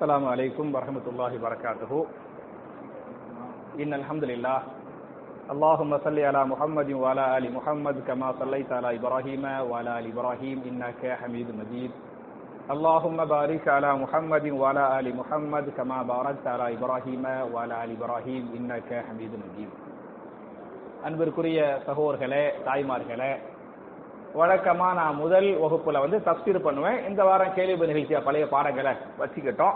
السلام عليكم ورحمة الله وبركاته إن الحمد لله اللهم صل على محمد وعلى آل محمد كما صليت على إبراهيم وعلى آل إبراهيم إنك حميد مجيد اللهم بارك على محمد وعلى آل محمد كما باركت على إبراهيم وعلى آل إبراهيم إنك حميد مجيد அன்பிற்குரிய சகோதர்களே தாய்மார்களே வழக்கமா நான் முதல் வகுப்புல வந்து தப்சீர் பண்ணுவேன். இந்த வாரம் கேள்வி நிகழ்ச்சியா பழைய பாடங்களை வச்சுக்கிட்டோம்.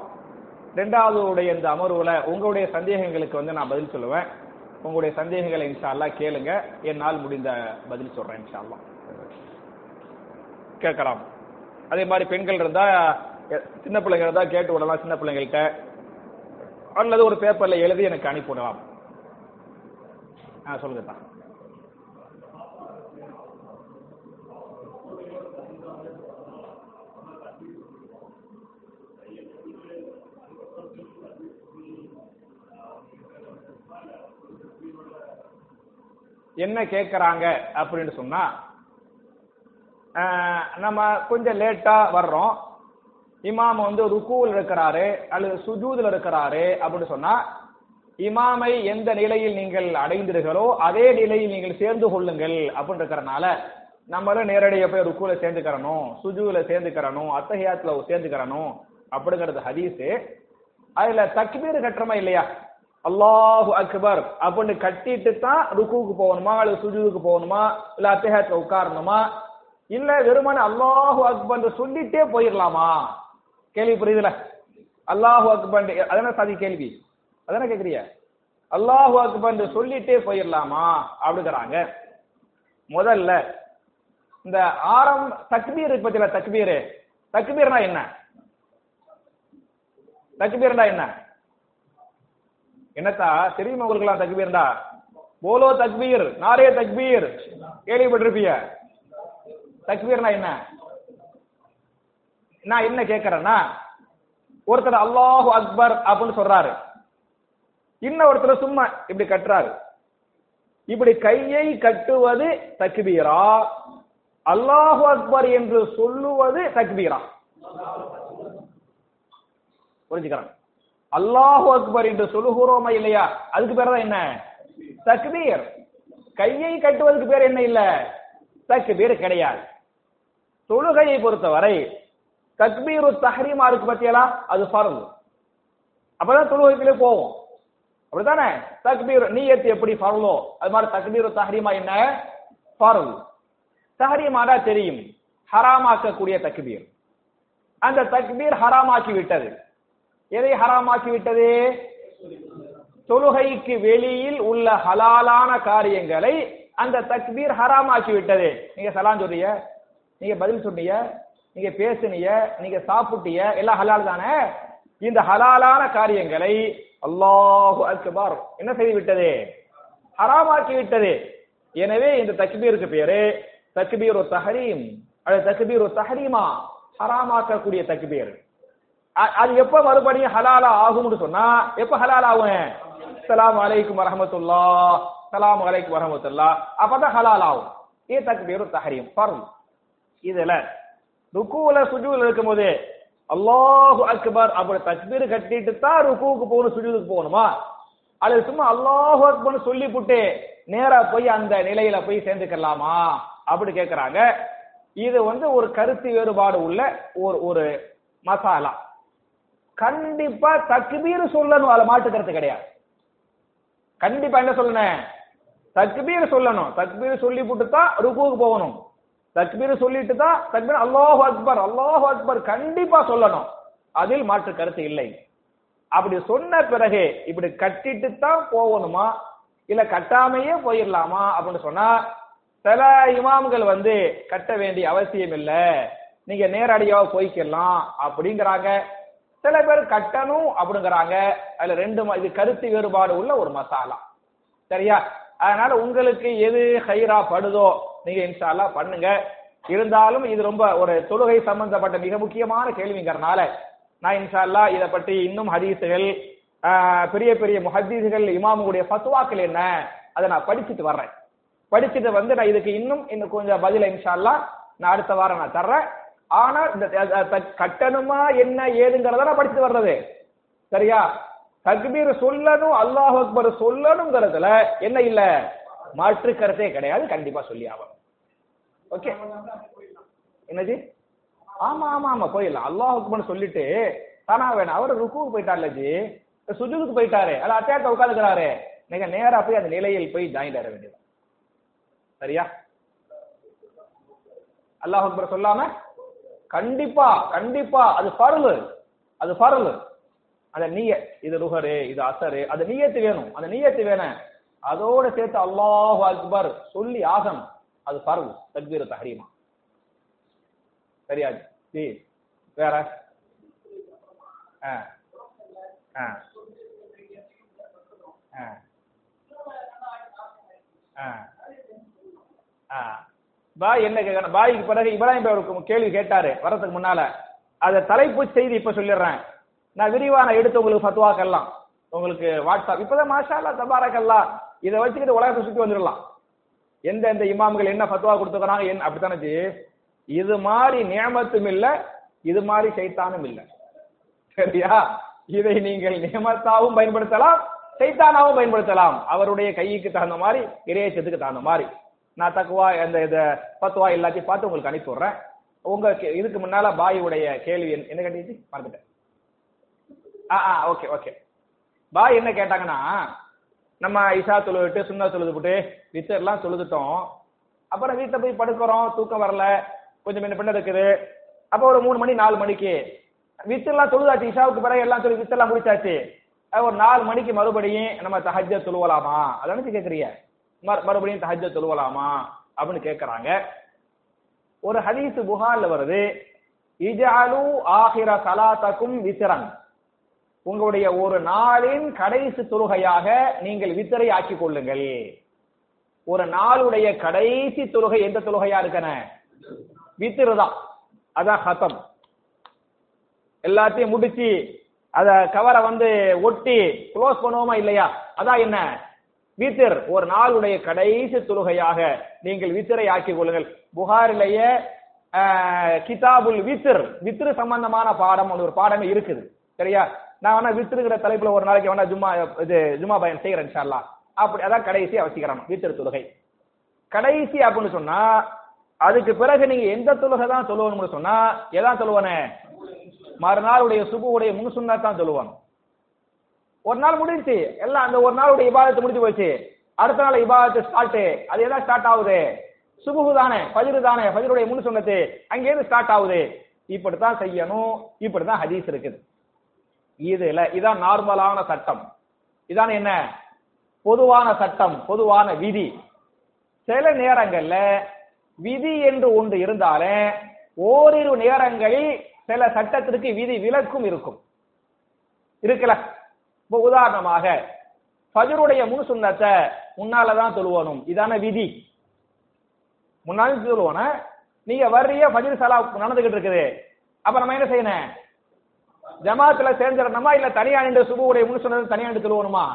ரெண்டாவது உடைய இந்த அமர்வுல உங்களுடைய சந்தேகங்களுக்கு வந்து நான் பதில் சொல்லுவேன். உங்களுடைய சந்தேகங்களை இன்ஷால்லா கேளுங்க. என்னால் முடிந்த பதில் சொல்றேன் இன்ஷால்லா கேட்கலாம். அதே மாதிரி பெண்கள் இருந்தா எ- சின்ன பிள்ளைங்க இருந்தா கேட்டு விடலாம் சின்ன பிள்ளைங்கள்ட்ட. அல்லது ஒரு பேப்பர்ல எழுதி எனக்கு அனுப்பி விடலாம். ஆ சொல்லுங்க தான் என்ன கேட்கறாங்க அப்படின்னு சொன்னா நம்ம கொஞ்சம் லேட்டா வர்றோம். இமாம் வந்து ருக்குவில் இருக்கிறாரு அல்லது சுஜூதில் இருக்கிறாரு அப்படின்னு சொன்னா இமாமை எந்த நிலையில் நீங்கள் அடைந்தீர்களோ அதே நிலையில் நீங்கள் சேர்ந்து கொள்ளுங்கள் அப்படின்னு இருக்கிறனால நம்மளும் நேரடியாக போய் ருக்குல சேர்ந்துக்கிறணும் சுஜூல சேர்ந்துக்கிறணும் அத்தகையாத்துல சேர்ந்துக்கிறணும் அப்படிங்கிறது ஹதீஸு. அதுல தக்பீர் கட்டுறமா இல்லையா? அல்லாஹு அக்பர் அப்படின்னு கட்டிட்டு தான் ருக்குவுக்கு போகணுமா அல்லது சுஜூதுக்கு போகணுமா இல்ல அத்தியாயத்துல உட்காரணுமா? இல்ல வெறுமனே அல்லாஹு அக்பர் சொல்லிட்டே போயிடலாமா கேள்வி புரியுதுல? அல்லாஹு அக்பர் அதான சாதி கேள்வி? அதானே கேக்குறிய அல்லாஹு அக்பர் சொல்லிட்டே போயிடலாமா அப்படிங்கிறாங்க. முதல்ல இந்த ஆரம் தக்பீர் இருக்கு பத்தில தக்பீர். தக்பீர்னா என்ன? தக்பீர்னா என்ன? என்னத்தா? தெரியுமா உங்களுக்குலாம் தக்பீர்டா போலோ தக்பீர் நாரே தக்பீர். கேள்விப்பட்டிருப்பிய? தக்பீர்னா என்ன? நான் என்ன கேட்கறேன்னா ஒருத்தர் அல்லாஹு அக்பர் அப்படின்னு சொல்றாரு. இன்னொருத்தர் சும்மா இப்படி கட்டுறாரு. இப்படி கையை கட்டுவது தக்பீரா? அல்லாஹு அக்பர் என்று சொல்லுவது தக்பீரா? புரிஞ்சுக்கிறேன். அல்லாஹு அக்பர் என்று சொல்லுகிறோமா இல்லையா? அதுக்கு பேர் தான் என்ன? தக்பீர். கையை கட்டுவதற்கு பேர் என்ன இல்ல? தக்பீர் கிடையாது. தொழுகையை பொறுத்தவரை தக்பீரு தஹரீமா இருக்கு பத்தியலா? அது ஃபர்து. அப்பதான் தொழுகைக்குள்ளே போவோம். அப்படித்தானே? தக்பீர் நீயத்து எப்படி ஃபர்லோ அது மாதிரி தக்பீரு தஹரீமா என்ன? ஃபர்து. தஹரீமாடா தெரியும். ஹராமாக்கக்கூடிய தக்பீர். அந்த தக்பீர் ஹராமாக்கி விட்டது. எதை ஹராமாக்கி விட்டது தொழுகைக்கு வெளியில் உள்ள ஹலாலான காரியங்களை அந்த தக்பீர் ஹராமாக்கி விட்டது நீங்க சலாம் சொல்றீங்க நீங்க பதில் சொன்னீங்க நீங்க பேசுனீங்க நீங்க சாப்பிட்டீங்க எல்லாம் ஹலால் தானே? இந்த ஹலாலான காரியங்களை அல்லாஹு அக்பர் என்ன செய்து விட்டது ஹராமாக்கி விட்டது எனவே இந்த தக்பீருக்கு பேரு தக்பீர் தஹரீம். அல்லது தக்பீர் தஹரீமா. ஹராமாக்கக்கூடிய தக்பீர். அது எப்ப மறுபடியும் ஹலாலா ஆகும்னு சொன்னா எப்ப ஹலால் ஆகும் சலாம் அலைக்கும் வரமத்துல்லா சலாம் அலைக்கும் வரமத்துல்லா அப்பதான் ஹலால் ஆகும். இது தக்பீர் தஹரீம் ஃபர்ல். இதுல ருக்குல சுஜூல இருக்கும்போது அல்லாஹு அக்பர் அப்படி தக்பீர் கட்டிட்டு தான் ருக்குவுக்கு போகணும் சுஜூதுக்கு போகணுமா? அல்லது சும்மா அல்லாஹு அக்பர்னு சொல்லி புட்டு நேரா போய் அந்த நிலையில போய் சேர்ந்துக்கலாமா? அப்படி கேக்குறாங்க. இது வந்து ஒரு கருத்து வேறுபாடு உள்ள ஒரு ஒரு மசாலா. கண்டிப்பா தக்பீர் சொல்லணும் அதுல மாட்டுக்கிறது கருத்து கிடையாது. கண்டிப்பா என்ன சொல்லணும்? தக்பீர் சொல்லணும். தக்பீர் சொல்லி போட்டு தான் ருக்குவுக்கு போகணும். தக்பீர் சொல்லிட்டு தான் தக்பீர் அல்லாஹ் அக்பர் அல்லாஹ் அக்பர் கண்டிப்பா சொல்லணும். அதில் மாற்று கருத்து இல்லை. அப்படி சொன்ன பிறகு இப்படி கட்டிட்டு தான் போகணுமா? இல்ல கட்டாமையே போயிடலாமா? அப்படின்னு சொன்னா சில இமாம்கள் வந்து கட்ட வேண்டிய அவசியம் இல்லை. நீங்க நேரடியாக போய்க்கலாம் அப்படிங்கிறாங்க. சில பேர் கட்டணும் அப்படிங்கிறாங்க. அதுல ரெண்டு இது கருத்து வேறுபாடு உள்ள ஒரு மசாலா. சரியா? அதனால உங்களுக்கு எது ஹைரா படுதோ நீங்க இன்ஷால்லா பண்ணுங்க. இருந்தாலும் இது ரொம்ப ஒரு தொழுகை சம்பந்தப்பட்ட மிக முக்கியமான கேள்விங்கிறனால நான் இன்ஷால்லா இதை பற்றி இன்னும் ஹதீசுகள் பெரிய பெரிய முஹதீசுகள் இமாமுடைய ஃபத்வாக்கள் என்ன அதை நான் படிச்சுட்டு வர்றேன். படிச்சுட்டு வந்து நான் இதுக்கு இன்னும் இன்னும் கொஞ்சம் பதில இன்ஷால்லா நான் அடுத்த வாரம் நான் தர்றேன். ஆனா இந்த கட்டணுமா என்ன ஏதுங்கிறத நான் படிச்சுட்டு வர்றது. சரியா? தக்பீர் சொல்லணும் அல்லாஹ் அக்பர் சொல்லணுங்கிறதுல என்ன இல்ல? மாற்று கருத்தே கிடையாது கண்டிப்பா சொல்லி ஆகணும். ஓகே? என்னது? ஆமா ஆமா ஆமா போயிடலாம். அல்லாஹ் அக்பர் சொல்லிட்டு தானா வேணாம் அவர் ருக்குவுக்கு போயிட்டார்ல ஜி. சுஜுதுக்கு போயிட்டாரு. அல்ல அத்தியாயத்தை உட்காந்துக்கிறாரு நீங்க நேரா போய் அந்த நிலையில் போய் ஜாயின் ஆக வேண்டியது சரியா? அல்லாஹ் அக்பர் சொல்லாம கண்டிப்பா கண்டிப்பா. அது பரவு அது பரவு அந்த நீய இது ருஹரு இது அசரு அது நீயத்து வேணும். அந்த நீயத்து வேணும் அதோட சேர்த்து அல்லாஹ் அக்பர் சொல்லி ஆகணும். அது பரவு தக்பீர் தஹரீமா. சரியா ஜி வேற? ஆ. ஆ. ஆ. ஆ. ஆ. பாய் என்ன கேட்கணும் பாய்க்கு பிறகு இப்ராஹிம் அவருக்கு கேள்வி கேட்டாரு வரதுக்கு முன்னால. அத தலைப்பு செய்தி இப்ப சொல்லிடுறேன். நான் விரிவான எடுத்து உங்களுக்கு ஃபத்வாக்கெல்லாம் உங்களுக்கு வாட்ஸ்அப் இப்பதான் மாஷா அல்லா தபாரக்கல்லா இதை வச்சுக்கிட்டு உலகத்தை சுத்தி வந்துடலாம். எந்த எந்த இமாம்கள் என்ன ஃபத்வா கொடுத்துக்கிறாங்க என்ன அப்படித்தானே இது மாதிரி நியமத்தும் இல்ல இது மாதிரி சைத்தானும் இல்ல. சரியா? இதை நீங்கள் நியமத்தாவும் பயன்படுத்தலாம் சைத்தானாவும் பயன்படுத்தலாம். அவருடைய கைக்கு தகுந்த மாதிரி இறையச்சத்துக்கு தகுந்த மாதிரி. நான் தக்குவா அந்த இதை பத்துவா எல்லாத்தையும் பார்த்து உங்களுக்கு அனுப்பி விடுறேன். உங்க கே- இதுக்கு முன்னால பாயுடைய கேள்வி என்ன- என்ன மறந்துட்டேன். ஆ ஆ ஓகே ஓகே. பாய் என்ன கேட்டாங்கன்னா நம்ம இஷா தொழுவிட்டு சுண்ணா தொழுதுபிட்டு வித்தர்லாம் தொழுதுட்டோம் அப்புறம் வீட்டில் போய் படுக்கிறோம் தூக்கம் வரல கொஞ்சம் முன்ன பின்ன இருக்குது. அப்போ ஒரு மூணு மணி நாலு மணிக்கு வித்தெல்லாம் தொழுதாச்சு இஷாவுக்கு பிறகு எல்லாம் சொல்லி வித்தெல்லாம் முடிச்சாச்சு. ஒரு நாலு மணிக்கு மறுபடியும் நம்ம தஹஜ தொழுவலாமா? அதானே கேட்குறீங்க மறுபடியும் தஹஜ தொழுவலாமா அப்படின்னு கேட்கறாங்க ஒரு ஹதீஸ் புகார்ல வருது இஜாலு ஆஹிர சலாத்தக்கும் வித்திரன் உங்களுடைய ஒரு நாளின் கடைசி தொழுகையாக நீங்கள் வித்திரை ஆக்கிக் கொள்ளுங்கள். ஒரு நாளுடைய கடைசி தொழுகை எந்த தொழுகையா இருக்கன? வித்திரு தான். அதான் ஹத்தம் எல்லாத்தையும் முடிச்சு அத கவரை வந்து ஒட்டி க்ளோஸ் பண்ணுவோமா இல்லையா? அதான் என்ன? வித்திர் ஒரு நாளுடைய கடைசி தொழுகையாக நீங்கள் வித்திரை ஆக்கிக் கொள்ளுங்கள். புகாரிலேயே கிதாபுல் வித்திர் வித்திரு சம்பந்தமான பாடம் ஒரு பாடமே இருக்குது. சரியா? நான் வேணா வித்திருங்கிற தலைப்புல ஒரு நாளைக்கு வேணா ஜும்மா இது ஜும்மா பயன் செய்கிறேன் இன்ஷா அப்படி அதான் கடைசி அவசிக்கிறான் வித்திரு தொழுகை. கடைசி அப்படின்னு சொன்னா அதுக்கு பிறகு நீங்க எந்த தொழுகை தான் சொல்லுவோம்னு சொன்னா எதான் சொல்லுவானே? மறுநாளுடைய சுபுவுடைய முன் சுண்ணா தான் சொல்லுவாங்க ஒரு நாள் முடிஞ்சுச்சு. எல்லாம் அந்த ஒரு நாளுடைய இபாதத்து முடிஞ்சு போச்சு. அடுத்த நாள் இபாதத்து ஸ்டார்ட் அது எதா ஸ்டார்ட் ஆகுது? சுபுகு தானே பதிரு தானே ஃபஜ்ருடைய முன் அங்கே இருந்து ஸ்டார்ட் ஆகுது. இப்படித்தான் செய்யணும். இப்படித்தான் ஹதீஸ் இருக்குது. இதுல இதான் நார்மலான சட்டம். இதான் என்ன? பொதுவான சட்டம் பொதுவான விதி. சில நேரங்கள்ல விதி என்று ஒன்று இருந்தாலே ஓரிரு நேரங்களில் சில சட்டத்திற்கு விதி விலக்கும் இருக்கும். இருக்கல இப்போ உதாரணமாக ஃபஜ்ருடைய முன் சுண்ணத்தை முன்னாலதான் தொழுவணும். இதான விதி. முன்னாலும் தொழுவன நீங்க வர்றிய ஃபஜ்ர் சலா நடந்துகிட்டு இருக்குது. அப்ப நம்ம என்ன செய்யணும்? ஜமாத்துல சேர்ந்துடணுமா இல்ல தனியா நின்று சுபுவுடைய முன் சுண்ணத்தை தனியா நின்று தொழுவணுமா?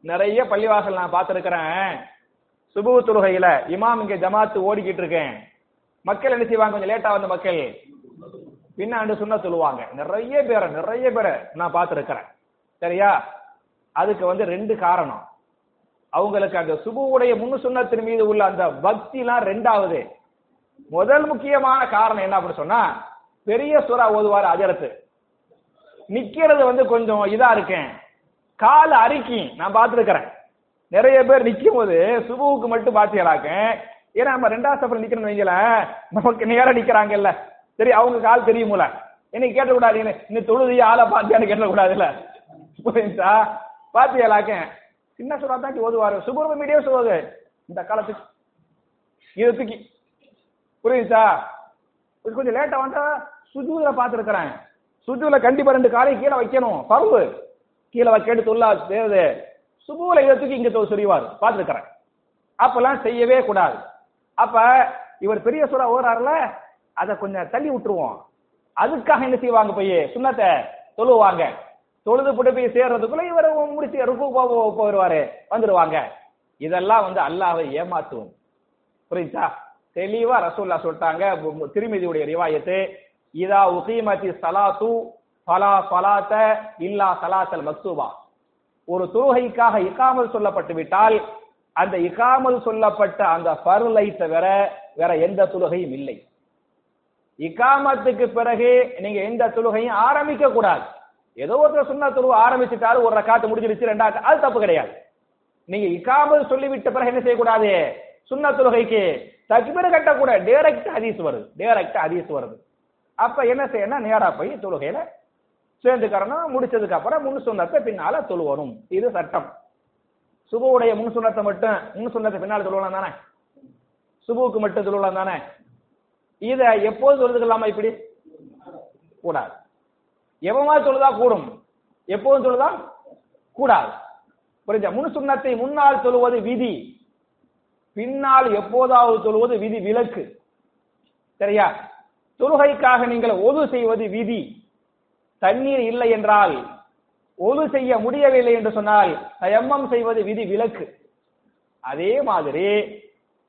நிறைய பள்ளிவாசல் நான் பார்த்துருக்கிறேன். சுபு தொழுகையில இமாம் இங்க ஜமாத்து ஓடிக்கிட்டு இருக்கேன். மக்கள் என்ன செய்வாங்க? கொஞ்சம் லேட்டா வந்த மக்கள் பின்னாண்டு சுண்ண சொல்லுவாங்க. நிறைய பேரை நிறைய பேரை நான் பார்த்துருக்கிறேன். சரியா? அதுக்கு வந்து ரெண்டு காரணம். அவங்களுக்கு அந்த சுபுவுடைய முன்னு சுண்ணத்தின் மீது உள்ள அந்த பக்திலாம் ரெண்டாவது. முதல் முக்கியமான காரணம் என்ன அப்படின்னு சொன்னா பெரிய சுறா ஓதுவார் அஜரத்து நிக்கிறது வந்து கொஞ்சம் இதா இருக்கேன். கால் அரிக்கி நான் பார்த்துருக்கிறேன். நிறைய பேர் நிற்கும் போது சுபுவுக்கு மட்டும் பாத்தியலாக்க ஏன்னா நம்ம ரெண்டாவது சஃபர் நிக்கணும்னு வைங்களேன் நமக்கு நேரம் நிக்கிறாங்கல்ல. சரி அவங்க கால் தெரியுமுல. என்னை கேட்டக்கூடாது என்ன இந்த தொழுதி ஆளை பார்த்தியான்னு கேட்டக்கூடாதுல்ல புரியுதா? பாத்தியலாக்க சின்ன சுறா தான் ஓதுவாரு. சுபுர்வ மீடியம் சொல்லுவது இந்த காலத்துக்கு. இதுக்கு புரியுதா? கொஞ்சம் லேட்டா வந்தா சுஜூல பார்த்துருக்கிறேன். சுஜூல கண்டிப்பா ரெண்டு காலையும் கீழே வைக்கணும். பருவு கீழே வைக்கட்டு தொல்லா தேவது. சுபூல இதை தூக்கி இங்க தொ- சொறிவார். பார்த்துருக்கிறேன். அப்பெல்லாம் செய்யவே கூடாது. அப்ப இவர் பெரிய சுறா ஓடுறாருல அதை கொஞ்சம் தள்ளி விட்டுருவோம். அதுக்காக என்ன செய்வாங்க போய்? சுண்ணத்தை தொழுவாங்க. தொழுது போட்டு போய் சேர்றதுக்குள்ள இவர் முடிச்சு ருக்கு போயிருவாரு வந்துருவாங்க. இதெல்லாம் வந்து அல்லாவை ஏமாத்துவோம் புரியுதா? தெளிவா ரசூல்லா சொல்லிட்டாங்க. திருமதியுடைய ரிவாயத்து இதா உகீமத்தி சலாத்து ஃபலா ஃபலாத்த இல்லா சலாத்தல் மக்சூபா. ஒரு தொழுகைக்காக இக்காமல் சொல்லப்பட்டு விட்டால் அந்த இக்காமல் சொல்லப்பட்ட அந்த பருளை தவிர வேற எந்த தொழுகையும் இல்லை. இகாமத்துக்கு பிறகு நீங்க எந்த தொழுகையும் ஆரம்பிக்க கூடாது. ஏதோ ஒருத்தர் சுண்ண தொழுவை ஆரம்பிச்சுட்டாரு ஒரு ரக்காத்து முடிஞ்சிருச்சு ரெண்டாவது அது தப்பு கிடையாது. நீங்க இகாமல் சொல்லிவிட்ட பிறகு என்ன செய்யக்கூடாது? சுண்ண தொழுகைக்கு தக்பீர் கட்டக்கூட டைரக்ட் ஹதீஸ் வருது. டைரக்ட் ஹதீஸ் வருது. அப்ப என்ன செய்யணும் நேரா போய் தொழுகையில சேர்ந்துக்கிறணும். முடிச்சதுக்கு அப்புறம் முன் சுண்ணத்தை பின்னால தொழுவணும். இது சட்டம். சுபுவுடைய முன் சுண்ணத்தை மட்டும் முன் சுண்ணத்தை பின்னால தொழுவலாம் தானே? சுபுவுக்கு மட்டும் தொழுவலாம் தானே? இத எப்போது தொழுதுக்கலாமா இப்படி? கூடாது. எவமா தொழுதா கூடும். எப்போதும் தொழுதா கூடாது. புரிஞ்சா? முன் சுண்ணத்தை முன்னால் தொழுவது விதி. பின்னால் எப்போதாவது தொழுவது விதி விலக்கு. சரியா? தொழுகைக்காக நீங்கள் ஒது செய்வது விதி. தண்ணீர் இல்லை என்றால் ஒது செய்ய முடியவில்லை என்று சொன்னால் தயம்மம் செய்வது விதி விலக்கு. அதே மாதிரி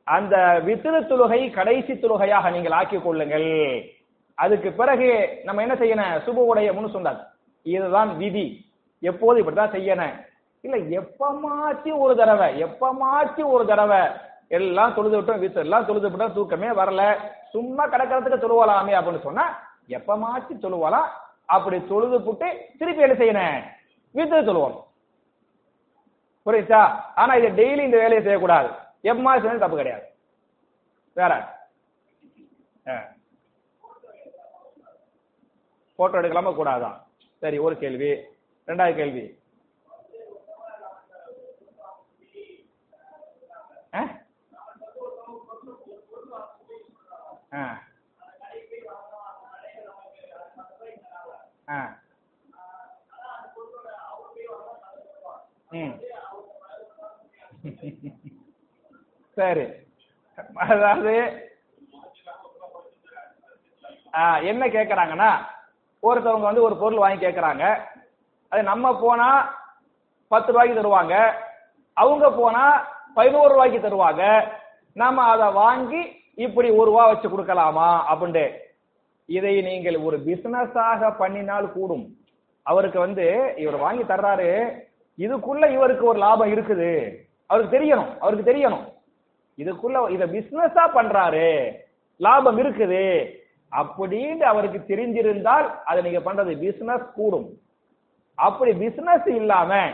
அந்த வித்திரு தொழுகை கடைசி தொழுகையாக நீங்கள் ஆக்கிக் கொள்ளுங்கள். அதுக்கு பிறகு நம்ம என்ன செய்யணும்? சுப முன் சொன்னார் இதுதான் விதி. எப்போது இப்படிதான் செய்யணும். இல்ல எப்பமாச்சு ஒரு தடவை எப்பமாச்சு ஒரு தடவை எல்லாம் தொழுது விட்டோம் வித்து எல்லாம் தொழுது விட்டோம் தூக்கமே வரல. சும்மா கிடக்கிறதுக்கு தொழுவலாமே அப்படின்னு சொன்னா எப்பமாச்சு தொழுவலாம். அப்படி தொழுது புட்டு திருப்பி என்ன செய்யணும்? வித்து தொழுவோம் புரியுதா? ஆனா இதை டெய்லி இந்த வேலையை செய்யக்கூடாது. எப்ப மாதிரி சொன்னது தப்பு கிடையாது. வேற? போட்டோ எடுக்கலாமா? கூடாதான் சரி ஒரு கேள்வி. ரெண்டாவது கேள்வி. ஆ? ஆ. ஆ. ம். சரி. அதாவது ஆ, என்ன கேக்குறாங்கன்னா ஒருத்தவங்க வந்து ஒரு பொருள் வாங்கி கேக்குறாங்க. அது நம்ம போனா பத்து ரூபாய்க்கு தருவாங்க. அவங்க போனா பதினோரு ரூபாய்க்கு தருவாங்க. நாம அதை வாங்கி இப்படி ஒரு ரூபா வச்சு கொடுக்கலாமா அப்படின்ட்டு. இதை நீங்கள் ஒரு பிசினஸாக பண்ணினால் கூடும். அவருக்கு வந்து இவர் வாங்கி தர்றாரு. இதுக்குள்ள இவருக்கு ஒரு லாபம் இருக்குது. அவருக்கு தெரியணும். அவருக்கு தெரியணும். இதுக்குள்ள இத பிசினஸா பண்றாரு. லாபம் இருக்குது. அப்படின்னு அவருக்கு தெரிஞ்சிருந்தால் அதை நீங்க பண்றது பிசினஸ் கூடும். அப்படி பிசினஸ் இல்லாம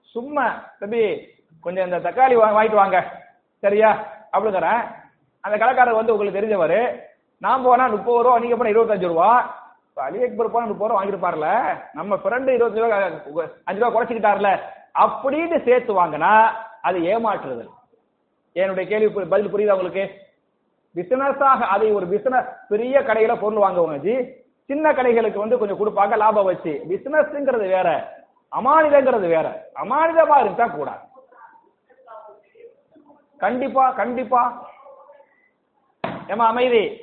சும்மா தம்பி கொஞ்சம் இந்த தக்காளி வாங்கிட்டு வாங்க. சரியா? அப்படிங்கிறேன். அந்த கடைக்காரர் வந்து உங்களுக்கு தெரிஞ்சவர். நான் போனா முப்பது ரூபா நீங்க போனா இருபத்தஞ்சு ரூபா. அலி அக்பர் போனா முப்பது ரூபா வாங்கிருப்பார்ல நம்ம ஃப்ரெண்டு இருபத்தஞ்சு ரூபா அஞ்சு ரூபா குறைச்சிக்கிட்டார்ல. அப்படின்னு சேர்த்து வாங்கினா அது ஏமாற்றுறது என்னுடைய கேள்வி பதில் புரியுதா உங்களுக்கு? பிசினஸாக அதை ஒரு பிசினஸ் பெரிய கடையில பொருள் வாங்குவாங்க ஜி. சின்ன கடைகளுக்கு வந்து கொஞ்சம் கொடுப்பாங்க லாபம் வச்சு. பிசினஸ்ங்கிறது வேற. அமானிதங்கிறது வேற. அமானிதமா இருந்தா கூட. கண்டிப்பா கண்டிப்பா. ஏமா அமைதி.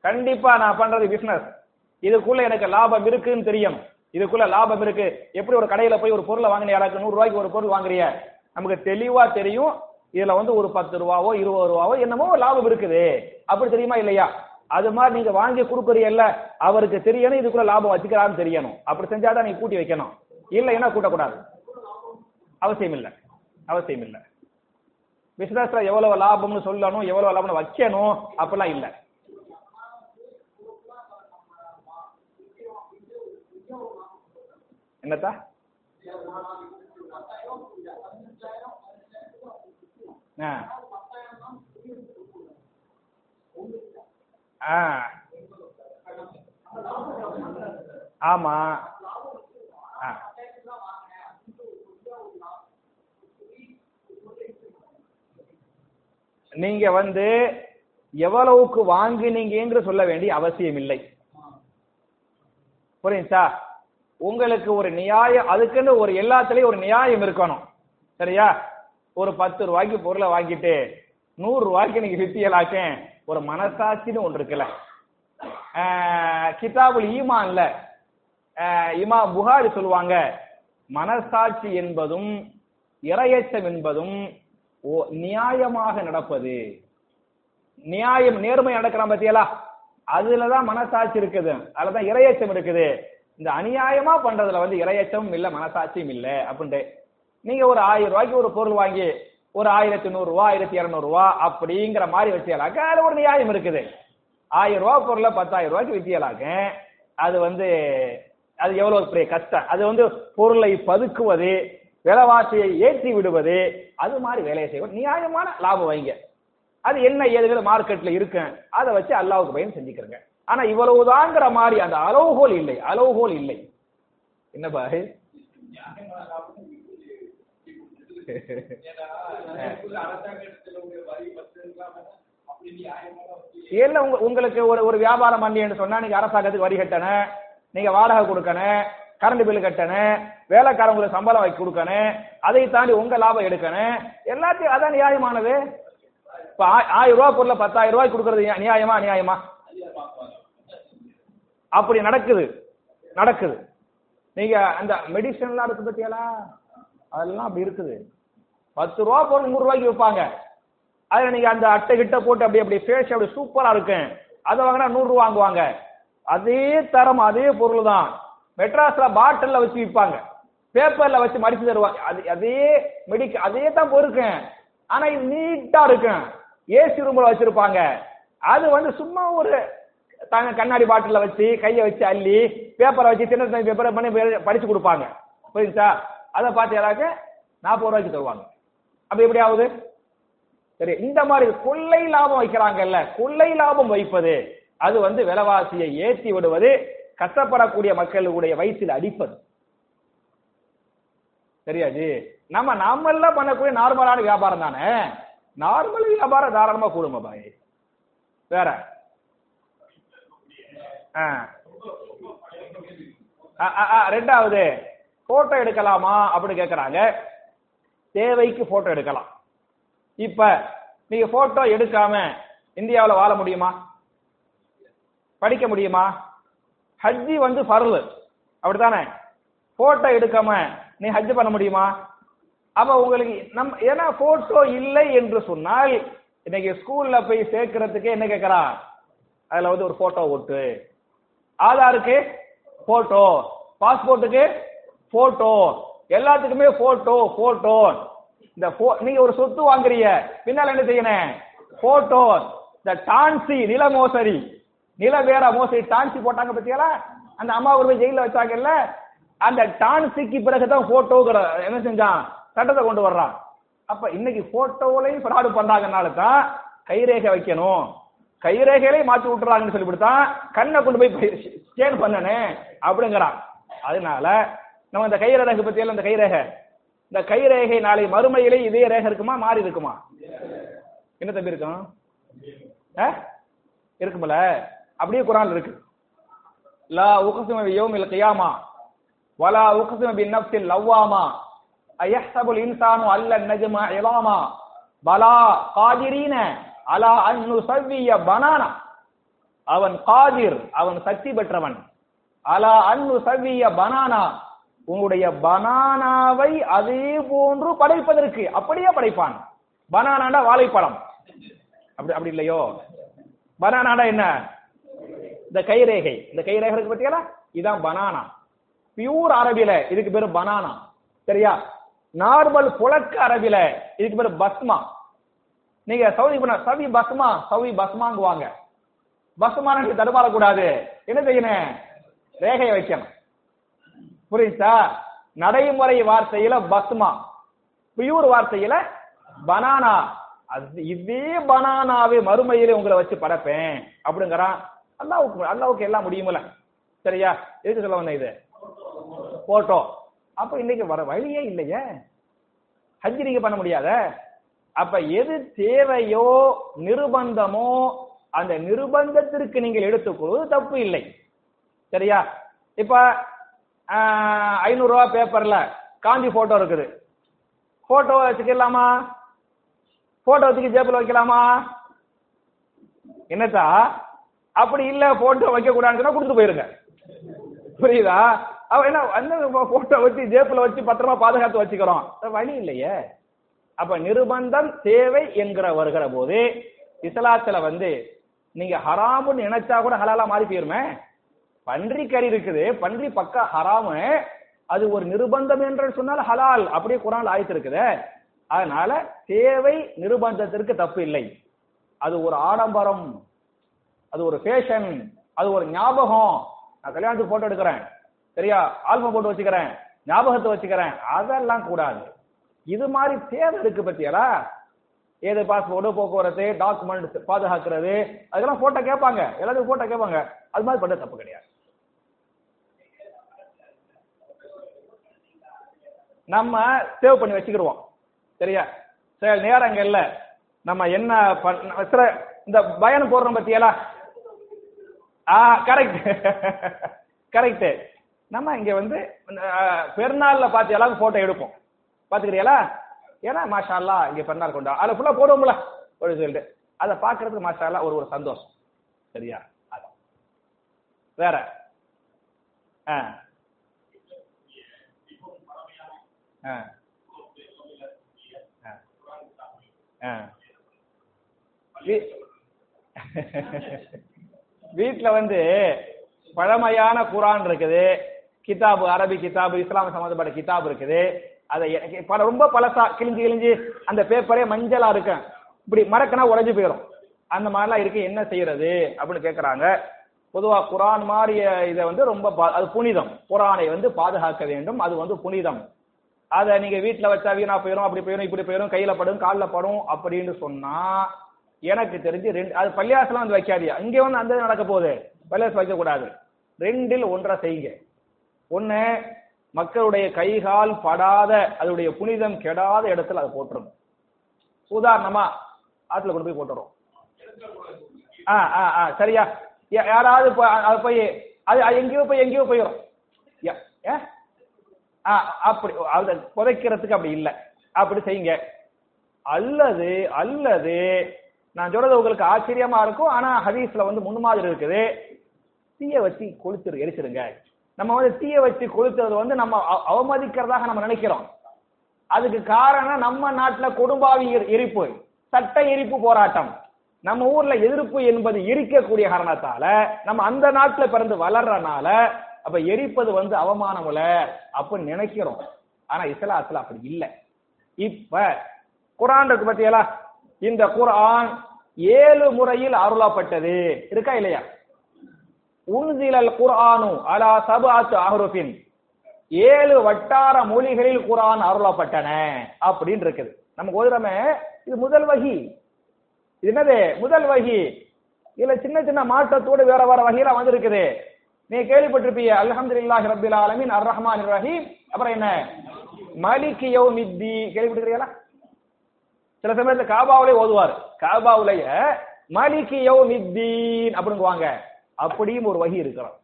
கண்டிப்பா நான் பண்றது பிசினஸ் இதுக்குள்ள எனக்கு லாபம் இருக்குன்னு தெரியும். இதுக்குள்ள லாபம் இருக்கு. எப்படி ஒரு கடையில போய் ஒரு பொருளை வாங்கின நூறு ரூபாய்க்கு ஒரு பொருள் வாங்குறிய? நமக்கு தெளிவா தெரியும். இதுல வந்து ஒரு பத்து ரூபாவோ இருபது ரூபாவோ என்னமோ லாபம் இருக்குது. அப்படி தெரியுமா இல்லையா? அது மாதிரி நீங்க வாங்கி கொடுக்குறீல்ல அவருக்கு தெரியணும் இதுக்குள்ள லாபம் வச்சுக்கிறான்னு தெரியணும். அப்படி செஞ்சாதான் நீங்க கூட்டி வைக்கணும். இல்லைன்னா கூட்டக்கூடாது. அவசியம் இல்லை. அவசியம் இல்லை. பிசினஸ்ல எவ்வளவு லாபம்னு சொல்லணும் எவ்வளவு லாபம்னு வைக்கணும் அப்படிலாம் இல்ல. என்னத்தா? ஆ. ஆ. ஆமா ஆ. நீங்க வந்து எவ்வளவுக்கு வாங்கினீங்கன்னு சொல்ல வேண்டிய அவசியம் இல்லை புரியுதா உங்களுக்கு ஒரு நியாயம் அதுக்குன்னு ஒரு எல்லாத்துலயும் ஒரு நியாயம் இருக்கணும் சரியா ஒரு பத்து ரூபாய்க்கு பொருளை வாங்கிட்டு நூறு ரூபாய்க்கு இன்னைக்கு வித்தியலாக்கேன் ஒரு மனசாட்சின்னு ஒன்று இருக்குல்ல. கிதாபுல் ஈமான்ல இமா புகாரி சொல்லுவாங்க மனசாட்சி என்பதும் இரையச்சம் என்பதும் ஓ- நியாயமாக நடப்பது. நியாயம் நேர்மை நடக்கிறான் பத்தியலா? அதுலதான் மனசாட்சி இருக்குது. அதுலதான் இரையச்சம் இருக்குது. இந்த அநியாயமா பண்றதுல வந்து இரையச்சமும் இல்ல மனசாட்சியும் இல்ல அப்படின்ட்டு நீங்க ஒரு ஆயிரம் ரூபாய்க்கு ஒரு பொருள் வாங்கி ஒரு ஆயிரத்தி நூறு ரூபா ஆயிரத்தி இருநூறு ரூபா அப்படிங்கிற மாதிரி வச்சியலாக்க அதுல ஒரு நியாயம் இருக்குது. ஆயிரம் ரூபா பொருளை பத்தாயிரம் ரூபாய்க்கு வித்தியலாக்க அது வந்து அது எவ்வளவு பெரிய கஷ்டம். அது வந்து பொருளை பதுக்குவது விலைவாசியை ஏற்றி விடுவது அது மாதிரி வேலையை செய்வது நியாயமான லாபம் வைங்க. அது என்ன ஏதுகள் மார்க்கெட்ல இருக்கு. அதை வச்சு அல்லாவுக்கு பயன் செஞ்சுக்கிறங்க. ஆனா இவ்வளவுதாங்கிற மாதிரி அந்த அளவுகோல் இல்லை அளவுகோல் இல்லை. என்ன இல்ல உங்க உங்களுக்கு ஒரு ஒரு வியாபாரம் பண்ணி சொன்னா நீங்க அரசாங்கத்துக்கு வரி கட்டணும் நீங்க வாடகை கொடுக்கணும் கரண்ட் பில் கட்டணும் வேலைக்காரங்களுக்கு சம்பளம் வாங்கி கொடுக்கணும் அதை தாண்டி உங்க லாபம் எடுக்கணும் எல்லாத்தையும் அதான் நியாயமானது. இப்ப ஆ- ஆயிரம் ரூபாய் பொருளை பத்தாயிரம் ரூபாய்க்கு கொடுக்கறது நியா- நியாயமா அநியாயமா அப்படி நடக்குது நடக்குது. நீங்க அந்த மெடிசன்லாம் இருக்கு பத்தியாலா அதெல்லாம் அப்படி இருக்குது. பத்து ரூபா பொருள் நூறு ரூபாய்க்கு விற்பாங்க. அதில் நீங்க அந்த அட்டை கிட்ட போட்டு அப்படி அப்படி ஃபேஸ் அப்படி சூப்பரா இருக்கும். அதை வாங்கினா நூறு ரூபா வாங்குவாங்க. அதே தரம் அதே பொருள் தான். மெட்ராஸ்ல பாட்டிலில் வச்சு விற்பாங்க. பேப்பர்ல வச்சு மடிச்சு தருவாங்க. அது அதே மெடிக்க அதே தான் பொருக்கும் ஆனா இது நீட்டா இருக்கும். ஏசி ரூம்ல வச்சிருப்பாங்க. அது வந்து சும்மா ஒரு தாங்க கண்ணாடி பாட்டில வச்சு கையை வச்சு அள்ளி பேப்பரை வச்சு சின்ன சின்ன பேப்பரை பண்ணி படித்து படிச்சு கொடுப்பாங்க. புரியுதா அதை பார்த்து யாராக்க? நாற்பது ரூபாய்க்கு தருவாங்க. அப்படி எப்படி ஆகுது சரி இந்த மாதிரி கொள்ளை லாபம் வைக்கிறாங்கல்ல கொள்ளை லாபம் வைப்பது அது வந்து விலைவாசியை ஏற்றி விடுவது கஷ்டப்படக்கூடிய மக்களுடைய வயிற்றில் அடிப்பது. சரியாஜி நம்ம நாமெல்லாம் பண்ணக்கூடிய நார்மலான வியாபாரம் தானே? நார்மல் வியாபாரம் தாராளமா கூடுமா பாய். வேற? ஆ. ஆ, ஆ, ஆ, ரெண்டாவது. போட்டோ எடுக்கலாமா அப்படின்னு கேக்குறாங்க. தேவைக்கு போட்டோ எடுக்கலாம். இப்ப நீங்க போட்டோ எடுக்காம இந்தியாவில் வாழ முடியுமா? படிக்க முடியுமா? ஹஜ்ஜி வந்து ஃபர்லு. அப்படித்தானே? போட்டோ எடுக்காம நீ ஹஜ் பண்ண முடியுமா? அப்ப உங்களுக்கு நம் ஏன்னா போட்டோ இல்லை என்று சொன்னால் இன்னைக்கு ஸ்கூல்ல போய் சேர்க்கறதுக்கு என்ன கேட்கறா அதுல வந்து ஒரு போட்டோ ஒட்டு ஆதாருக்கு போட்டோ பாஸ்போர்ட்டுக்கு போட்டோ எல்லாத்துக்குமே போட்டோ போட்டோ இந்த நீங்க ஒரு சொத்து வாங்குறீங்க பின்னால என்ன செய்யணும்? போட்டோ இந்த டான்சி நில மோசடி. நில வேற மோசடி. டான்சி போட்டாங்க பத்தியால அந்த அம்மா ஒரு போய் ஜெயில வச்சாங்கல்ல? அந்த டான்சிக்கு பிறகுதான் போட்டோங்கிற என்ன செஞ்சான்? சட்டத்தை கொண்டு வர்றான். அப்ப இன்னைக்கு போட்டோலையும் ஃப்ராடு பண்றாங்கனால தான் கைரேகை வைக்கணும். கைரேகையிலே மாத்தி விட்டுறாங்கன்னு சொல்லிவிட்டு தான் கண்ணை கொண்டு போய் ஸ்கேன் பண்ணனே அப்படிங்கிறான். அதனால நம்ம இந்த கைரேகை பத்தியெல்லாம் இந்த கைரேகை. இந்த கைரேகை நாளை மறுமையிலே இதே ரேகை இருக்குமா மாறி இருக்குமா? என்ன தம்பி இருக்கும்? ஆ? இருக்கும்ல. அப்படியே குரான் இருக்கு. லா உக்ஸிம பியௌமில் கியாமா வலா உக்ஸிம பின் நஃப்ஸில் லவ்வாமா அயஹ்சபுல் இன்சானு அல்ல நஜ்ம இலாமா பலா காதிரீன அலா அன்னு சவ்விய பனானா. அவன் காதிர் அவன் சக்தி பெற்றவன். அலா அன்னு சவ்விய பனானா உன்னுடைய பனானாவை அதே போன்று படைப்பதற்கு. அப்படியே படைப்பான். பனானாடா வாழைப்பழம். அப்படி அப்படி இல்லையோ? பனானாடா என்ன? இந்த கைரேகை. இந்த கைரேகை இருக்கு பார்த்தீங்களா இதான் பனானா. பியூர் அரபில இதுக்கு பேரு பனானா. சரியா? நார்மல் புழக்க அரபில இதுக்கு பேரு பஸ்மா. நீங்க சவுதி பண்ண சவி பஸ்மா சவி பஸ்மாங்குவாங்க. பஸ்மான தடுமாறக்கூடாது. என்ன செய்யணும்? ரேகையை வைக்கணும். புரியுதா? நடைமுறை வார்த்தையில பஸ்மா. பியூர் வார்த்தையில பனானா. அது இதே பனானாவே மறுமையிலே உங்களை வச்சு படைப்பேன் அப்படிங்கிறான். அல்லாவுக்கு அல்லாவுக்கு எல்லாம் முடியுமில்ல. சரியா? எதுக்கு சொல்ல வந்த இது? போட்டோ. அப்ப இன்னைக்கு வர வழியே இல்லையே. ஹஜ் நீங்க பண்ண முடியாத. அப்ப எது தேவையோ நிர்பந்தமோ அந்த நிர்பந்தத்திற்கு நீங்கள் எடுத்துக்கொள்வது தப்பு இல்லை. சரியா? இப்ப ஐநூறு ரூபா பேப்பர்ல காந்தி போட்டோ இருக்குது. போட்டோ வச்சுக்கலாமா? போட்டோ வச்சுக்க ஜேபில் வைக்கலாமா? என்னத்தா? அப்படி இல்ல போட்டோ வைக்க கூடாதுன்னு சொன்னா கொடுத்து போயிருங்க. புரியுதா? அவ என்ன அந்த போட்டோ வச்சு ஜேப்பில் வச்சு பத்திரமா பாதுகாத்து வச்சுக்கிறோம். வழி இல்லையே. அப்ப நிர்பந்தம் தேவை என்கிற வருகிற போது இஸ்லாத்துல வந்து நீங்க ஹராமுன்னு நினைச்சா கூட ஹலாலா மாறி போயிருமே. பன்றி கறி இருக்குது பன்றி பக்கா ஹராமு அது ஒரு நிர்பந்தம் என்று சொன்னால் ஹலால். அப்படியே குரான் ஆயத்து இருக்குது. அதனால தேவை நிர்பந்தத்திற்கு தப்பு இல்லை. அது ஒரு ஆடம்பரம் அது ஒரு ஃபேஷன் அது ஒரு ஞாபகம். நான் கல்யாணத்துக்கு போட்டோ எடுக்கிறேன். சரியா? ஆல்பம் போட்டு வச்சுக்கிறேன். ஞாபகத்தை வச்சுக்கிறேன். அதெல்லாம் கூடாது. இது மாதிரி தேவை இருக்கு பத்தியலா? ஏது பாஸ்போர்ட் போக்குவரத்து டாக்குமெண்ட் பாதுகாக்கிறது அதெல்லாம் போட்டோ கேட்பாங்க. எல்லாத்துக்கும் போட்டோ கேட்பாங்க. அது மாதிரி பண்ண தப்பு கிடையாது. நம்ம சேவ் பண்ணி வச்சுக்கிடுவோம் சரியா? சில நேரங்கள்ல நம்ம என்ன பண்ண சில இந்த பயணம் போடுறோம் பத்தியலா? ஆ கரெக்ட் கரெக்ட் நம்ம இங்க வந்து பெருநாள்ல பார்த்து எல்லாரும் போட்டோ எடுப்போம். பாத்துக்கிறீங்களா ஏன்னா மாஷா அல்லா இங்க பெருநாள் கொண்டா. அதில் ஃபுல்லா போடுவோம்ல ஒரு சொல்லிட்டு. அதை பாக்குறதுக்கு மாஷா அல்லா ஒரு ஒரு சந்தோஷம். சரியா? அதான். வேற? ஆ. ஆ. ஆ. ஆ. வீ- வந்து பழமையான குரான் இருக்குது கிதாபு அரபி கிதாபு இஸ்லாம் சம்பந்தப்பட்ட கிதாப் இருக்குது. அதை எனக்கு பல ரொம்ப பழசா கிழிஞ்சு கிழிஞ்சு அந்த பேப்பரே மஞ்சளா இருக்கும் இப்படி மறக்கனா உடஞ்சு போயிடும் அந்த மாதிரிலாம் இருக்கு என்ன செய்யறது அப்படின்னு கேட்குறாங்க பொதுவா குரான் மாதிரி இதை வந்து ரொம்ப பா- அது புனிதம். குரானை வந்து பாதுகாக்க வேண்டும். அது வந்து புனிதம். அதை நீங்க வீட்டுல வச்சா வீணா போயிடும் அப்படி போயிடும் இப்படி போயிடும் கையில படும் காலில் படும் அப்படின்னு சொன்னா எனக்கு தெரிஞ்சு ரெண்டு அது பள்ளியாசலாம் வந்து வைக்காதியா. இங்க வந்து அந்த இது நடக்க போகுது. பள்ளியாசம் வைக்க கூடாது ரெண்டில் ஒன்றா செய்யுங்க. ஒண்ணு மக்களுடைய கைகால் படாத அதனுடைய புனிதம் கெடாத இடத்துல அதை போட்டுரும் உதாரணமா ஆத்துல கொண்டு போய் போட்டுரும் ஆ ஆ ஆ சரியா? யா- யாராவது போய் அது எங்கேயோ போய் எங்கேயோ போயிடும் யா- ஏ? அப்படி அதை புதைக்கிறதுக்கு அப்படி இல்லை. அப்படி செய்யுங்க. அல்லது அல்லது நான் சொல்றது உங்களுக்கு ஆச்சரியமா இருக்கும் ஆனா ஹதீஸ்ல வந்து முன்மாதிரி இருக்குது. தீய வச்சு கொளுத்துரு எரிச்சிருங்க. நம்ம வந்து தீய வச்சு கொளுத்துறது வந்து நம்ம அவ- அவமதிக்கிறதாக நம்ம நினைக்கிறோம். அதுக்கு காரணம் நம்ம நாட்டில் கொடும்பாவி எரிப்பு. சட்ட எரிப்பு போராட்டம். நம்ம ஊர்ல எதிர்ப்பு என்பது எரிக்கக்கூடிய காரணத்தால நம்ம அந்த நாட்டில் பிறந்து வளர்றனால அப்ப எரிப்பது வந்து அவமானம்ல அப்படின்னு நினைக்கிறோம். ஆனா இஸ்லாத்துல அப்படி இல்லை. இப்ப குரான் இருக்கு பத்தியலா இந்த குரான் ஏழு முறையில் அருளப்பட்டது. இருக்கா இல்லையா? உன்சிலல் குர்ஆனு அலா சபாத்து அஹ்ருஃபின். ஏழு வட்டார மொழிகளில் குரான் அருளப்பட்டன அப்படின்னு இருக்குது. நமக்கு ஓதுறமே இது முதல் வகி. இது என்னது? முதல் வகி. இதுல சின்ன சின்ன மாற்றத்தோடு வேற வேற வகையில வந்திருக்குது. நீ கேள்விப்பட்டிருப்பிய அல்ஹமது இல்லாஹ் ரபில் ஆலமின் அர் ரஹ்மான் ரஹீம் அப்புறம் என்ன? மலிக் யௌமித்தி. கேள்விப்பட்டிருக்கிறீங்களா சில சமயத்துல காபாவுலே ஓதுவார். காபாவுலைய மலிக் யௌமித்தீன் அப்படிங்குவாங்க. அப்படியும் ஒரு வகி இருக்கிறோம்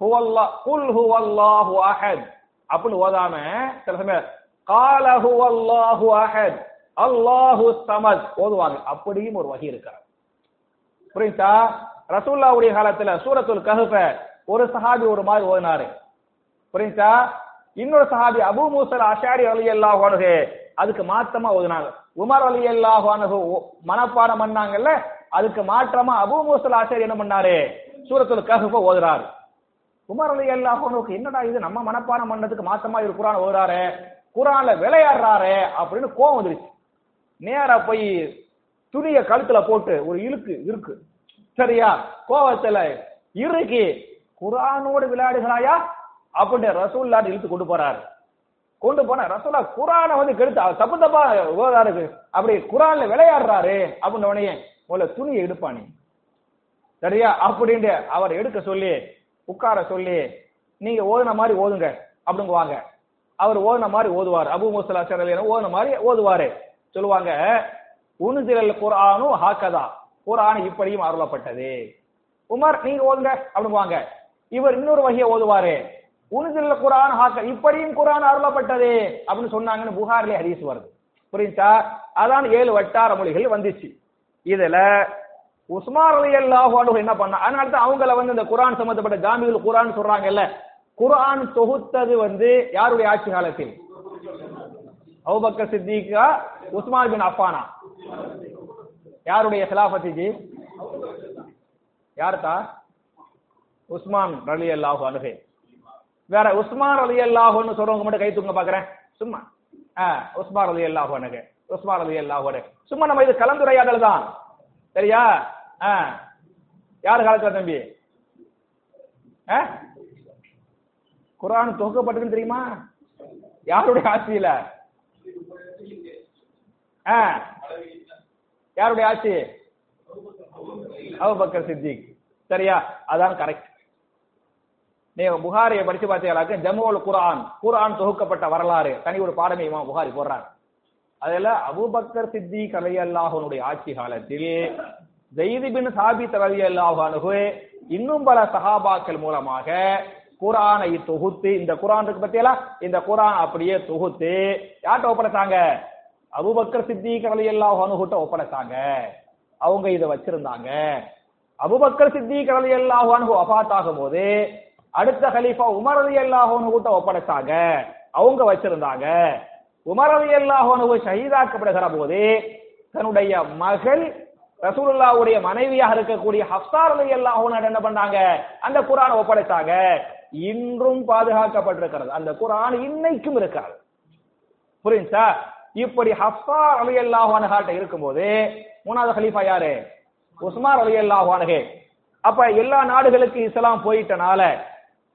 ஹுவல்லா குல் ஹுவல்லாஹு அஹத். அப்படின்னு ஓதாம சில சமயம் கால ஹுவல்லாஹு அஹத். அல்லாஹு சமத். ஓதுவாங்க. அப்படியும் ஒரு வகி இருக்கிறார் புரியுதா? ரசூல்லாவுடைய காலத்துல சூரத்துல் கஹஃப ஒரு சஹாபி ஒரு மாதிரி ஓதினாரு. புரிஞ்சா இன்னொரு சஹாபி அபூ மூசல் அஷாரி ரலியல்லாஹு அன்ஹு அதுக்கு மாத்தமா ஓதினாங்க. உமர் ரலியல்லாஹு அன்ஹு ஓ- மனப்பாடம் பண்ணாங்கல்ல அதுக்கு மாற்றமா அபூ மூசல் அஷாரி என்ன பண்ணாரு? சூரத்துல் கஹஃப ஓதுறாரு. உமர் அலி அன்ஹுக்கு என்னடா இது நம்ம மனப்பாடம் பண்ணதுக்கு மாத்தமா இவர் குரான் ஓதுறாரு குரான்ல விளையாடுறாரு அப்படின்னு கோவம் வந்துருச்சு. நேரா போய் துணியை கழுத்துல போட்டு ஒரு இழுக்கு இருக்கு சரியா? கோவத்துல இருக்கு குரானோடு விளையாடுகிறாயா? அப்படின்னு ரசூல்லாட்டு இழுத்து கொண்டு போறாரு. கொண்டு போன ரசூலா குரானை வந்து கெடுத்து தப்பு தப்பா ஓதாருக்கு அப்படி குரான்ல விளையாடுறாரு அப்படின்னு உடனே முதல்ல துணியை எடுப்பானி. சரியா? அப்படின்ட்டு அவர் எடுக்க சொல்லி உட்கார சொல்லி நீங்க ஓதுன மாதிரி ஓதுங்க அப்படிங்குவாங்க. அவர் ஓதுன மாதிரி ஓதுவார். அபு முசலா சரலியன ஓதுன மாதிரி ஓதுவாரு. சொல்லுவாங்க உனுதிரல் குரானும் ஹாக்கதா. குரான் இப்படியும் அருளப்பட்டது. உமர் நீங்க ஓதுங்க அப்படிவாங்க இவர் இன்னொரு வகையை ஓதுவாரு. உனுதிரல் குரான் ஹாக்க இப்படியும் குரான் அருளப்பட்டது அப்படின்னு சொன்னாங்கன்னு புகாரிலே ஹரிசு வருது. புரியுதா? அதான் ஏழு வட்டார மொழிகள் வந்துச்சு. இதுல உஸ்மான் ரலியல்லாஹு அன்ஹு என்ன பண்ணா அதனால தான் அவங்கள வந்து இந்த குரான் சம்பந்தப்பட்ட ஜாமிகள் குரான் சொல்றாங்கல்ல குரான் தொகுத்தது வந்து யாருடைய ஆட்சி காலத்தில்? அவுபக்க சித்திகா உஸ்மான் பின் அஃபானா. யாருடைய ஹிலாஃபத்தி யார்தா? உஸ்மான் அலி அல்லாஹு அனுகே வேற உஸ்மான் அலி அல்லாஹுன்னு சொல்றவங்க மட்டும் கை தூங்க பாக்குறேன். சும்மா. ஆ உஸ்மான் அலி அல்லாஹு அனுகே உஸ்மான் அலி அல்லாஹு அனுகே சும்மா நம்ம இது கலந்துரையாடல் தான். சரியா? ஆ. யார் காலத்துல தம்பி? ஆ? குரான் தொகுக்கப்பட்டதுன்னு தெரியுமா? யாருடைய ஆட்சியில? ஆ. யாருடைய ஆட்சி? Abu Bakr Siddiq. சரியா? அதான் கரெக்ட் நீங்க புகாரியை படிச்சு பார்த்தீங்களாக்க ஜம்முல் குரான் குரான் தொகுக்கப்பட்ட வரலாறு தனி ஒரு பாடமே இமாம் புகாரி போடுறாங்க அதுல சித்தி சித்திக் அல்லாஹனுடைய ஆட்சி காலத்தில் ஜெய்திபின் சாபித் ரலியல்லாஹு அன்ஹு இன்னும் பல சஹாபாக்கள் மூலமாக குரானை தொகுத்து இந்த குரான் இருக்கு பத்தியெல்லாம் இந்த குரான் அப்படியே தொகுத்து யார்கிட்ட ஒப்படைத்தாங்க அபுபக்கர் சித்திக் ரலியல்லாஹு அன்ஹுட்ட ஒப்படைச்சாங்க. அவங்க இதை வச்சிருந்தாங்க. அபுபக்கர் சித்திக் ரலியல்லாஹு அன்ஹு அபாத்தாகும் ஆகும்போது அடுத்த கலீஃபா உமர் அலி அல்லாஹ் கிட்ட ஒப்படைச்சாங்க. அவங்க வச்சிருந்தாங்க. உமர் ரலியல்லாஹு அன்ஹு ஷஹீதாக்கப்படுகிற போது தன்னுடைய மகள் ரசூலுல்லாவுடைய மனைவியாக இருக்கக்கூடிய ஹஃப்ஸா அலி அல்லாஹ் என்ன பண்ணாங்க? அந்த குரானை ஒப்படைச்சாங்க. இன்றும் பாதுகாக்கப்பட்டிருக்கிறது. அந்த குரான் இன்னைக்கும் இருக்கிறது. புரியுதா? இப்படி ஹஃப்ஸா அலி அன்ஹாட்ட இருக்கும்போது மூணாவது ஹலீஃபா யாரு? உஸ்மான் அலி அல்லாஹானகே அப்ப எல்லா நாடுகளுக்கு இஸ்லாம் போயிட்டனால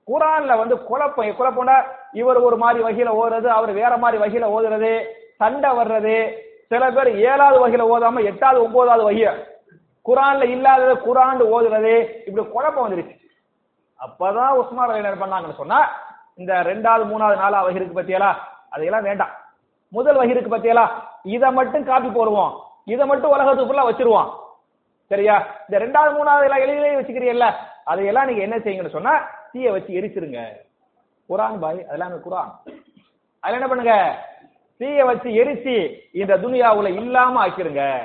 குரான்ல வந்து குழப்பம். குழப்பம்னா இவர் ஒரு மாதிரி வகையில ஓதுறது அவர் வேற மாதிரி வகையில ஓதுறது சண்டை வர்றது. சில பேர் ஏழாவது வகையில ஓதாம எட்டாவது ஒன்பதாவது வகைய. குரான்ல இல்லாதது குரான் ஓதுறது இப்படி குழப்பம் வந்துருச்சு. அப்பதான் உஸ்மான் ரலி என்ன பண்ணாங்கன்னு சொன்னா இந்த ரெண்டாவது மூணாவது நாலாவது வகை இருக்கு பத்தியலா அதையெல்லாம் வேண்டாம். முதல் வகை இருக்கு பத்தியலா இதை மட்டும் காப்பி போடுவோம். இதை மட்டும் உலகத்துக்கு ஃபுல்லா வச்சிருவோம். சரியா? இந்த ரெண்டாவது மூணாவது எல்லாம் எளிதிலே வச்சுக்கிறீல்ல அதையெல்லாம் நீங்க என்ன செய்யுங்கன்னு சொன்னா தீய வச்சு எரிச்சிருங்க. குரான் பாய் அதெல்லாம் குரான். அதுல என்ன பண்ணுங்க? தீய வச்சு எரிச்சு இந்த துனியாவுல இல்லாம ஆக்கிருங்க.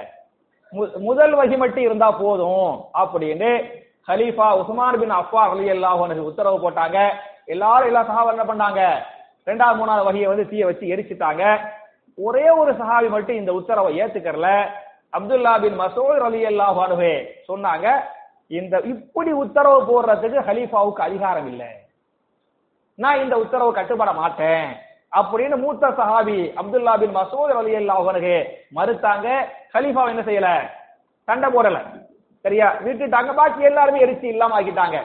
மு- முதல் வகை மட்டும் இருந்தா போதும் அப்படின்னு ஹலீஃபா உஸ்மான் பின் அஃபா அலி அல்லாஹ் உத்தரவு போட்டாங்க. எல்லாரும் எல்லா சஹாபா என்ன பண்ணாங்க? ரெண்டாவது மூணாவது வகையை வந்து தீய வச்சு எரிச்சிட்டாங்க. ஒரே ஒரு சஹாபி மட்டும் இந்த உத்தரவை ஏத்துக்கறல. அப்துல்லா பின் மசோத் அலி அன்ஹு சொன்னாங்க இந்த இப்படி உத்தரவு போடுறதுக்கு ஹலீஃபாவுக்கு அதிகாரம் இல்லை. நான் இந்த உத்தரவு கட்டுப்பட மாட்டேன். அப்படின்னு மூத்த சஹாபி அப்துல்லா பின் மசூத் அலி அன்ஹு மறுத்தாங்க. ஹலீஃபா என்ன செய்யல? சண்டை போடல. சரியா? விட்டுட்டாங்க. பாக்கி எல்லாருமே எரிச்சு இல்லாம ஆக்கிட்டாங்க.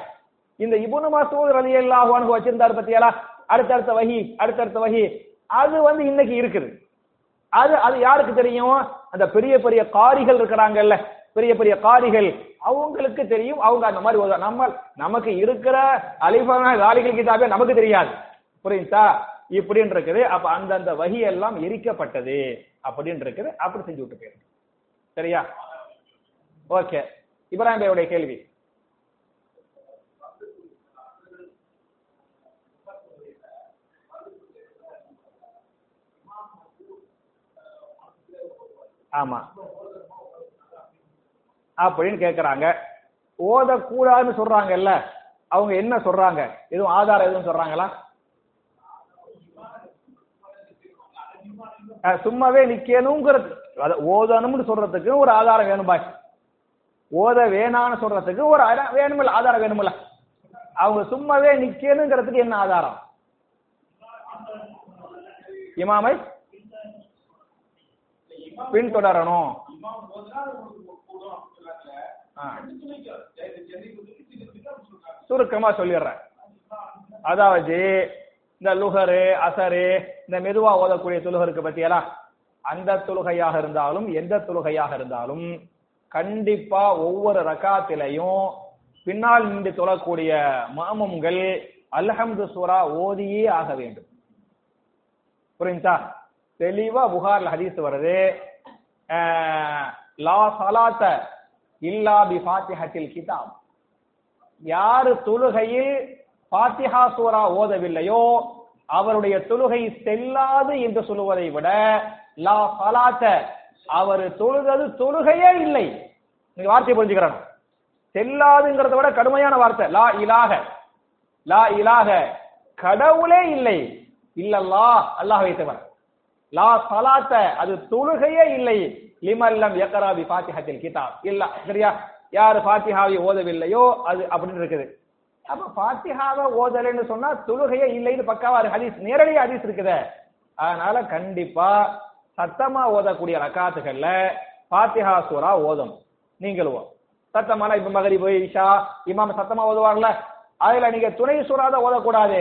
இந்த இபுனு மசூத் ரலியல்லாஹு அன்ஹு வச்சிருந்தாரு பத்தியாலா அடுத்தடுத்த வகி அடுத்தடுத்த வகி. அது வந்து இன்னைக்கு இருக்குது. அது அது யாருக்கு தெரியும்? அந்த பெரிய பெரிய காரிகள் இருக்கிறாங்கல்ல. பெரிய பெரிய காரிகள். அவங்களுக்கு தெரியும். அவங்க அந்த மாதிரி நம்ம நமக்கு இருக்கிற அலிஃபான காலிகள் கிட்டாவே நமக்கு தெரியாது. புரியுதா? இப்படின்னு இருக்குது. அப்ப அந்தந்த வகி எல்லாம் எரிக்கப்பட்டது. அப்படின்னு இருக்குது. அப்படி செஞ்சு விட்டு போயிருக்கு. சரியா? ஓகே. இப்ராஹிம் கேள்வி. ஆமா. அப்படின்னு கேக்குறாங்க. ஓதக்கூடாதுன்னு சொல்றாங்கல்ல அவங்க என்ன சொல்றாங்க? எதுவும் ஆதாரம் எதுவும் சொல்றாங்களா? சும்மாவே நிக்கணுங்கிறது. ஓதணும்னு சொல்றதுக்கு ஒரு ஆதாரம் வேணும் பாய் ஓத வேணான்னு சொல்றதுக்கு ஒரு ஆதாரம் வேணுமில்ல ஆதாரம் வேணுமில்ல. அவங்க சும்மாவே நிக்கணுங்கிறதுக்கு என்ன ஆதாரம்? இமாமை? பின்தொடரணும் ஆ. சுருக்கமா சொல்லிடுறேன். அதாவது இந்த லுகரு அசரு இந்த மெதுவா ஓதக்கூடிய தொழுகருக்கு பத்தியெல்லாம் அந்த தொழுகையாக இருந்தாலும் எந்த தொழுகையாக இருந்தாலும் கண்டிப்பா ஒவ்வொரு ரகாத்திலையும் பின்னால் நின்று தொழக்கூடிய மாமம்கள் அல்ஹம்து சூரா ஓதியே ஆக வேண்டும். புரியுதா தெளிவா புகார்ல ஹதீஸ் வருது. லா சலாத்த இல்லா பி ஃபாத்திஹத்தில் கிதாப். யாரு தொழுகையில் ஃபாத்திஹா சூரா ஓதவில்லையோ அவருடைய தொழுகை செல்லாது என்று சொல்லுவதை விட லா சலாத்த அவர் தொழுதது தொழுகையே இல்லை. நீங்க வார்த்தை புரிஞ்சுக்கிறோம் செல்லாதுங்கிறத விட கடுமையான வார்த்தை. லா இலாக லா இலாக கடவுளே இல்லை. இல்லல்லா அல்லாஹ் தவிர. லா சலாத்த அது தொழுகையே இல்லை. லிமல்லம் யக்ரா பாத்திஹத்தில் கிதாப். இல்ல சரியா? யாரு பாத்திஹாவை ஓதவில்லையோ அது அப்படின்னு இருக்குது. அப்ப ஃபாத்திஹாவை ஓதலைன்னு சொன்னா தொழுகையே இல்லைன்னு பக்காவா ஹதீஸ் நேரடி ஹதீஸ் இருக்குது. அதனால கண்டிப்பா சத்தமா ஓதக்கூடிய ரக்காத்துகள்ல பாத்திஹா சூரா ஓதும். நீங்களும். சத்தமான இப்ப மகரிபு இஷா இமாம் சத்தமா ஓதுவாங்கல்ல? அதுல நீங்க துணை சூறா தான் ஓதக்கூடாது.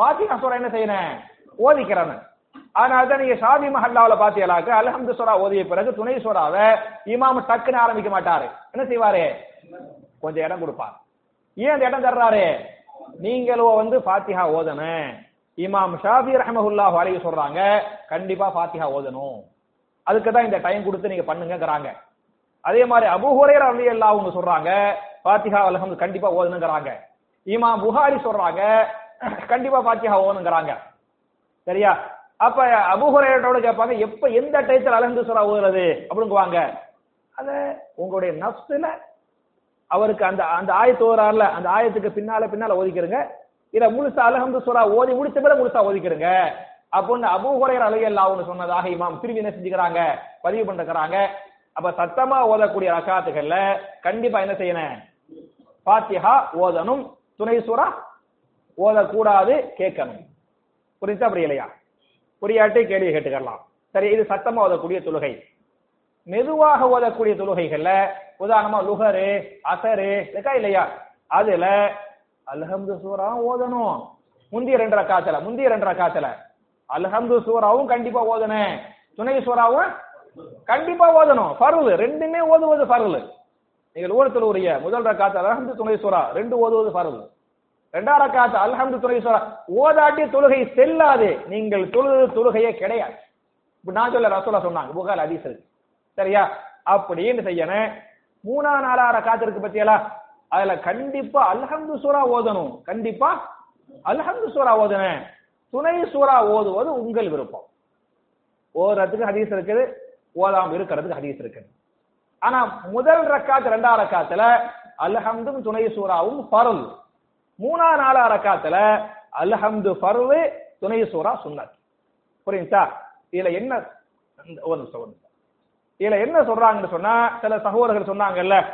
பாத்திஹா சூரா என்ன செய்யணும்? ஓதிக்கிறானு அதனால தான் நீங்க ஷாதி மஹல்லாவில் பாத்தீங்களாக்க அல்ஹம்து சுரா ஓதிய பிறகு துணை சூறாவை இமாம் டக்குன்னு ஆரம்பிக்க மாட்டாரு. என்ன செய்வாரு? கொஞ்சம் இடம் கொடுப்பார். ஏன் அந்த இடம் தர்றாரு? நீங்களும் வந்து ஃபாத்திஹா ஓதணும். இமாம் ஷாஃபி ரஹமஹுல்லா அலைஹி சொல்றாங்க கண்டிப்பா ஃபாத்திஹா ஓதணும். அதுக்கு தான் இந்த டைம் கொடுத்து நீங்க பண்ணுங்கங்கறாங்க. அதே மாதிரி அபு ஹுரேர் அலி அல்லா அவங்க சொல்றாங்க ஃபாத்திஹா அலஹம் கண்டிப்பா ஓதணுங்கிறாங்க. இமாம் புகாரி சொல்றாங்க கண்டிப்பா ஃபாத்திஹா ஓதணுங்கிறாங்க. சரியா? அப்ப அபுஹுரையோட கேட்பாங்க எப்ப எந்த டயத்தில் அலந்து சுரா ஓதுறது அப்படிங்குவாங்க. அத உங்களுடைய நஃப்ஸ்ல அவருக்கு அந்த அந்த ஆயத்து ஓரார்ல அந்த ஆயத்துக்கு பின்னால பின்னால ஓதிக்கிறங்க இத முழுசா அலஹந்து சுரா ஓதி முடிச்ச பிறகு முழுசா ஓதிக்கிறங்க அப்படின்னு அபுஹுரையர் அலையல்லாவுன்னு சொன்னதாக இமாம் திரும்பி என்ன செஞ்சுக்கிறாங்க? பதிவு பண்றாங்க அப்ப சத்தமா ஓதக்கூடிய ரகாத்துகள்ல கண்டிப்பா என்ன செய்யணும்? பாத்தியா ஓதணும். துணை சுரா ஓதக்கூடாது கேட்கணும். புரிஞ்சா அப்படி இல்லையா புரியாட்டி கேள்வி கேட்டுக்கலாம் சரி இது சத்தமா ஓதக்கூடிய தொழுகை. மெதுவாக ஓதக்கூடிய தொழுகைகள்ல உதாரணமா லுகரு அசரு இருக்கா இல்லையா? அதுல அல்ஹம்து சூரா ஓதணும். முந்திய ரெண்டு ரக்காத்துல முந்திய ரெண்டு ரக்காத்துல அல்ஹம்து சூராவும் கண்டிப்பா ஓதணும். துணை சூராவும் கண்டிப்பா ஓதணும். பருள் ரெண்டுமே ஓதுவது பருள் நீங்கள் ஓரத்தில் உரிய முதல் ரக்காத்து அல்ஹம்து துணை சூரா ரெண்டு ஓதுவது பருள் ரெண்டாவது ரக்காத்து அல்ஹம்து துணை சூரா ஓதாட்டி தொழுகை செல்லாது. நீங்கள் தொழுது தொழுகையே கிடையாது. இப்ப நான் சொல்ல ரசோலா சொன்னாங்க புகார் அதிசல் சரியா? அப்படின்னு செய்யணும்? மூணா நாலா ரக்காத்து இருக்கு பத்தியலா? அதுல கண்டிப்பா அல்ஹம்து சூரா ஓதணும். கண்டிப்பா அல்ஹம்து சூரா ஓதணும். துணை சூரா ஓதுவது உங்கள் விருப்பம். ஓதுறதுக்கு ஹதீஸ் இருக்குது ஓதாம இருக்கிறதுக்கு ஹதீஸ் இருக்குது. ஆனா முதல் ரக்காத்து ரெண்டாவது ரக்காத்துல அல்ஹம்தும் துணை சூறாவும் ஃபர்ல். மூணா நாலா ரக்காத்துல அல்ஹம்து ஃபர்வு துணை சூரா சுன்னத். புரியுதா? இதுல என்ன ஒரு நிமிஷம் ஒரு நிமிஷம். இதுல என்ன சொல்றாங்கன்னு சொன்னா சில சகோதரர்கள் சொன்னாங்கல்ல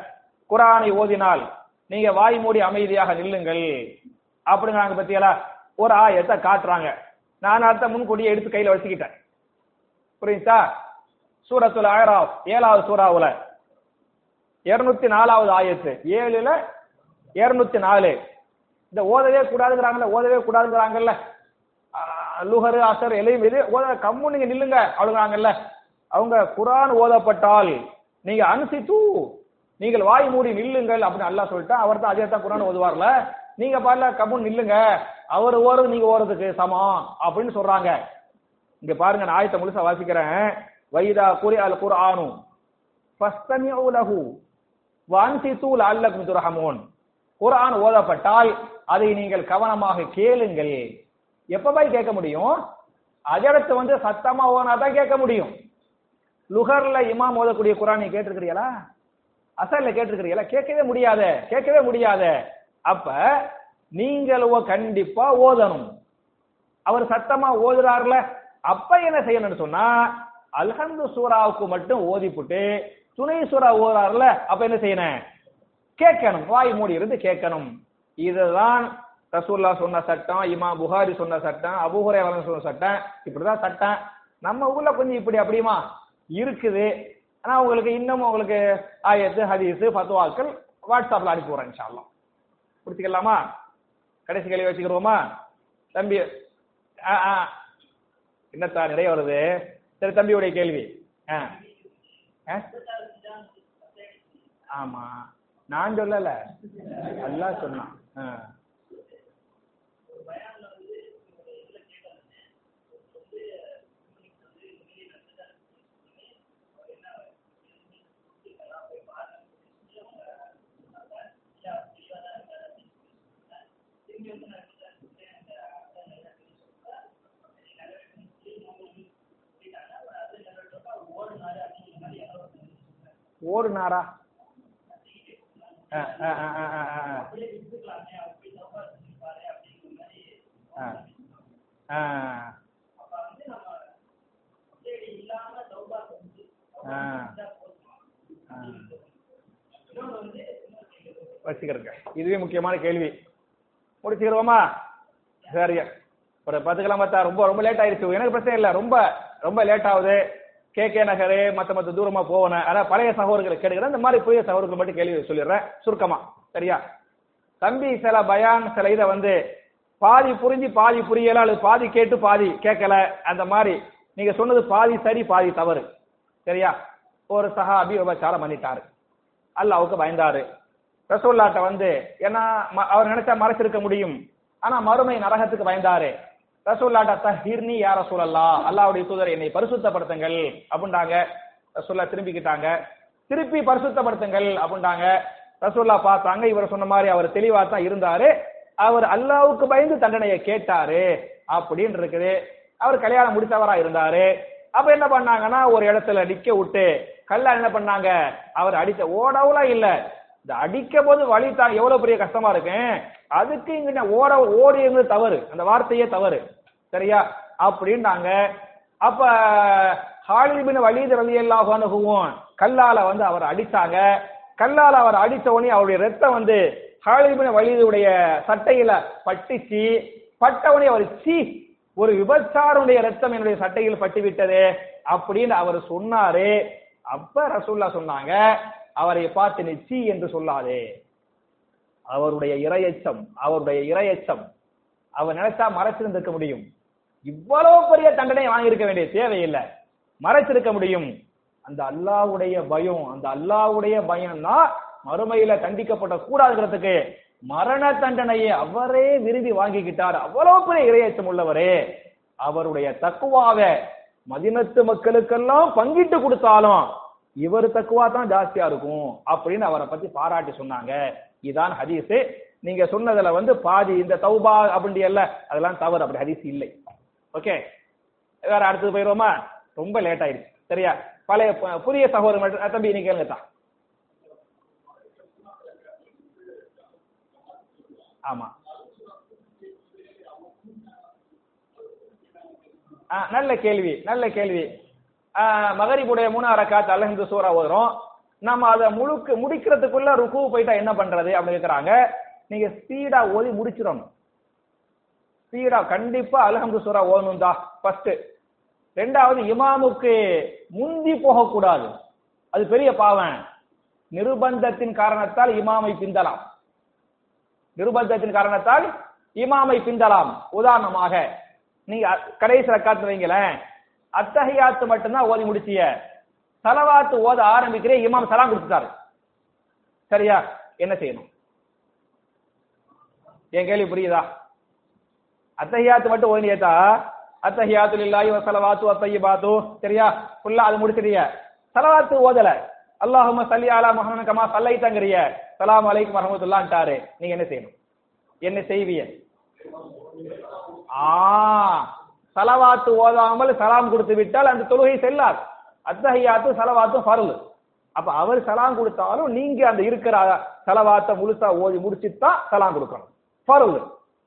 குரானை ஓதினால் நீங்க வாய் மூடி அமைதியாக நில்லுங்கள். அப்படிங்கிறாங்க பத்தியலா ஒரு ஆயத்தை காட்டுறாங்க. நான் அடுத்த முன்கூட்டியே எடுத்து கையில வச்சுக்கிட்டேன். புரியுதா? சூரத்துல ஆயராவ் ஏழாவது சூறாவுல. இருநூத்தி நாலாவது ஆயத்து. ஏழுல இருநூத்தி நாலு. இந்த ஓதவே கூடாதுங்கிறாங்கல்ல ஓதவே கூடாதுங்கிறாங்கல்ல. லுஹரு அசர் எலையும் இது ஓத கம்மு நீங்க நில்லுங்க அவளுங்கிறாங்கல்ல அவங்க குரான் ஓதப்பட்டால் நீங்க அனுசித்து நீங்கள் வாய் மூடி நில்லுங்கள் அப்படின்னு அல்லா சொல்லிட்டா அவர் தான் அதே தான் குரான் ஓதுவார்ல. நீங்க பாருல கம்முன்னு நில்லுங்க அவர் ஓறது நீங்க ஓறதுக்கு சமம் அப்படின்னு சொல்றாங்க. இங்க பாருங்க நான் ஆயத்தை முழுசா வாசிக்கிறேன். வைதா குரி அல் குர்ஆனு ஃபஸ்தமிஉ லஹு வன்சித்து லஅல்லக்கும் துர்ஹமூன். குரான் ஓதப்பட்டால் அதை நீங்கள் கவனமாக கேளுங்கள். எப்ப போய் கேட்க முடியும்? அஜரத்து வந்து சத்தமா ஓனா தான் கேட்க முடியும். லுகர்ல இமாம் ஓதக்கூடிய குரானை நீ கேட்டிருக்கிறீங்களா அசல்ல கேட்டிருக்கிறீங்களா கேட்கவே முடியாத கேட்கவே முடியாத. அப்ப நீங்களும் கண்டிப்பா ஓதணும். அவர் சத்தமா ஓதுறாருல? அப்ப என்ன செய்யணும்னு சொன்னா அல்ஹந்து சூராவுக்கு மட்டும் ஓதிப்புட்டு துணை சூறா ஓதுறாருல? அப்ப என்ன செய்யணும்? கேட்கணும் வாய் மூடி இருந்து கேட்கணும். இதுதான் ரசூல்லா சொன்ன சட்டம் இமா புகாரி சொன்ன சட்டம் அபூஹுரை சொன்ன சட்டம். இப்படிதான் சட்டம். நம்ம ஊர்ல கொஞ்சம் இப்படி அப்படியுமா? இருக்குது. ஆனா உங்களுக்கு இன்னும் உங்களுக்கு ஆயத்து ஹதீஸு ஃபத்வாக்கள் வாட்ஸ்அப்ல அனுப்பி விடுறேன் இன்ஷா பிடிச்சிக்கலாமா கடைசி கேள்வி வச்சுக்கிறோமா தம்பி ஆ, ஆ. என்னத்தா நிறைய வருது. சரி தம்பியுடைய கேள்வி. ஆ. ஆ? ஆமா. நான் சொல்லல. அல்லாஹ் சொன்னான். ஓடுனாரா? ஆ, ஆ, ஆ, ஆ, ஆ, ஆ. ஆ. ஆ. ஆ. ஆ. வச்சுக்கிறேங்க இதுவே முக்கியமான கேள்வி முடிச்சுக்கிறோமா சரி ஒரு பத்து கிலோமீட்டர் ரொம்ப ரொம்ப லேட் ஆயிடுச்சு எனக்கு பிரச்சனை இல்லை ரொம்ப ரொம்ப லேட் ஆகுது கே கே நகரு மத்த மத்த தூரமா போகணும் அதான் பழைய சகோதரர்களை கேட்கிறேன் இந்த மாதிரி புதிய சகோதரர்கள் மட்டும் கேள்வி சொல்லிடுறேன். சுருக்கமா. சரியா? தம்பி சில பயான் சில இதை வந்து பாதி புரிஞ்சு பாதி புரியல அல்லது பாதி கேட்டு பாதி கேட்கல அந்த மாதிரி. நீங்க சொன்னது பாதி சரி பாதி தவறு. சரியா? ஒரு சஹாபி விபச்சாரம் பண்ணிட்டாரு. அல்லாவுக்கு பயந்தாரு. ரசோல்லாட்ட வந்து ஏன்னா ம- அவர் நினைச்சா மறைச்சிருக்க முடியும். ஆனா மறுமை நரகத்துக்கு பயந்தாரு. ரசூல்லாட்ட தஹிர்னி யார சூழல்லா அல்லாவுடைய தூதர் என்னை பரிசுத்தப்படுத்துங்கள் அப்படின்றாங்க ரசூல்லா திரும்பிக்கிட்டாங்க. திருப்பி பரிசுத்தப்படுத்துங்கள் அப்படின்றாங்க ரசூல்லா பார்த்தாங்க இவர் சொன்ன மாதிரி அவர் தெளிவா தான் இருந்தாரு. அவர் அல்லாவுக்கு பயந்து தண்டனையை கேட்டாரு அப்படின்னு இருக்குது. அவர் கல்யாணம் முடித்தவரா இருந்தாரு. அப்ப என்ன பண்ணாங்கன்னா ஒரு இடத்துல நிக்க விட்டு கல்ல என்ன பண்ணாங்க? அவர் அடித்த ஓடவுலாம் இல்ல. இந்த அடிக்க போது வழி தான் எவ்வளவு பெரிய கஷ்டமா இருக்கு. அதுக்கு இங்க ஓட ஓடியது தவறு. அந்த வார்த்தையே தவறு. சரியா? அப்படின்னாங்க. அப்ப ஹாலிபின் வலீத் ரலியல்லாஹு அன்ஹுவும் கல்லால வந்து அவர் அடிச்சாங்க. கல்லால அவர் அடிச்ச உடனே அவருடைய ரத்தம் வந்து ஹாலிபின் வலீதுடைய சட்டையில பட்டுச்சு. பட்டவனே அவர் சீ ஒரு விபச்சாருடைய ரத்தம் என்னுடைய சட்டையில் பட்டு விட்டது அப்படின்னு அவர் சொன்னாரு. அப்ப ரசூல்லா சொன்னாங்க அவரை பார்த்து நீ என்று சொல்லாதே. அவருடைய இரையச்சம் அவருடைய இரையச்சம் அவர் நினைச்சா மறைச்சிருந்திருக்க முடியும். இவ்வளவு பெரிய தண்டனை வாங்கியிருக்க வேண்டிய தேவையில்லை. மறைச்சிருக்க முடியும். அந்த அல்லாஹ்வுடைய பயம் அந்த அல்லாஹ்வுடைய பயம் தான் மறுமையில கண்டிக்கப்பட கூடாதுங்கிறதுக்கு மரண தண்டனையை அவரே விரும்பி வாங்கிக்கிட்டார். அவ்வளவு பெரிய இரையச்சம் உள்ளவரே. அவருடைய தக்குவாவை மதினத்து மக்களுக்கெல்லாம் பங்கிட்டு கொடுத்தாலும் இவர் தக்குவா தான் ஜாஸ்தியா இருக்கும் அப்படின்னு அவரை பத்தி பாராட்டி சொன்னாங்க. இதான் ஹதீஸ். நீங்க சொன்னதுல வந்து பாதி இந்த தௌபா அப்படி அதெல்லாம் தவறு. அப்படி ஹதீஸ் இல்லை. ஓகே வேற அடுத்தது போயிருவோமா? ரொம்ப லேட் ஆயிடுச்சு. சரியா? பழைய ப- புதிய சகோதரர் தம்பி நீங்க கேளுங்க தான் ஆமா. ஆ, நல்ல கேள்வி நல்ல கேள்வி. மகரிபுடைய மூணாவது காத்து அல்ஹம்து சூறா வரும் நம்ம அதை முழுக்க முடிக்கிறதுக்குள்ள ருக்கு போயிட்டா என்ன பண்றது அப்படின்னு கேக்குறாங்க. நீங்க ஸ்பீடா ஓதி முடிச்சிடணும். சீரா கண்டிப்பா அல்ஹம்து சூரா ஓதணும் தான் ஃபர்ஸ்ட் ரெண்டாவது இமாமுக்கு முந்தி போகக்கூடாது. அது பெரிய பாவம். நிர்பந்தத்தின் காரணத்தால் இமாமை பிந்தலாம். நிர்பந்தத்தின் காரணத்தால் இமாமை பிந்தலாம். உதாரணமாக நீங்க கடைசி ரக்காத்து வைங்களேன். அத்தகையாத்து மட்டும்தான் ஓதி முடிச்சிய. சலவாத்து ஓத ஆரம்பிக்கிறே இமாம் சலாம் கொடுத்துட்டாரு. சரியா? என்ன செய்யணும்? என் கேள்வி புரியுதா? அத்தஹியாத்து மட்டும் ஓதினியத்தா அத்தஹியாத்து லில்லாஹி வ ஸலவாத்து வ சரியா? ஃபுல்லா அது முடிச்சிட்டிய. சலவாத்து ஓதல. அல்லாஹும்ம சல்லி அலா முஹம்மது கமா ஸல்லைத்தங்கறிய சலாம் அலைக்கும் வரஹ்மத்துல்லாஹ்ன்ட்டாரு. நீங்க என்ன செய்யணும்? என்ன செய்வீங்க? ஆ சலவாத்து ஓதாமல் சலாம் கொடுத்து விட்டால் அந்த தொழுகை செல்லாது. அத்தஹியாத்து சலவாத்து ஃபர்லு. அப்ப அவர் சலாம் கொடுத்தாலும் நீங்க அந்த இருக்கிற சலவாத்த முழுசா ஓதி முடிச்சுட்டு தான் சலாம் கொடுக்கணும். ஃபர்லு.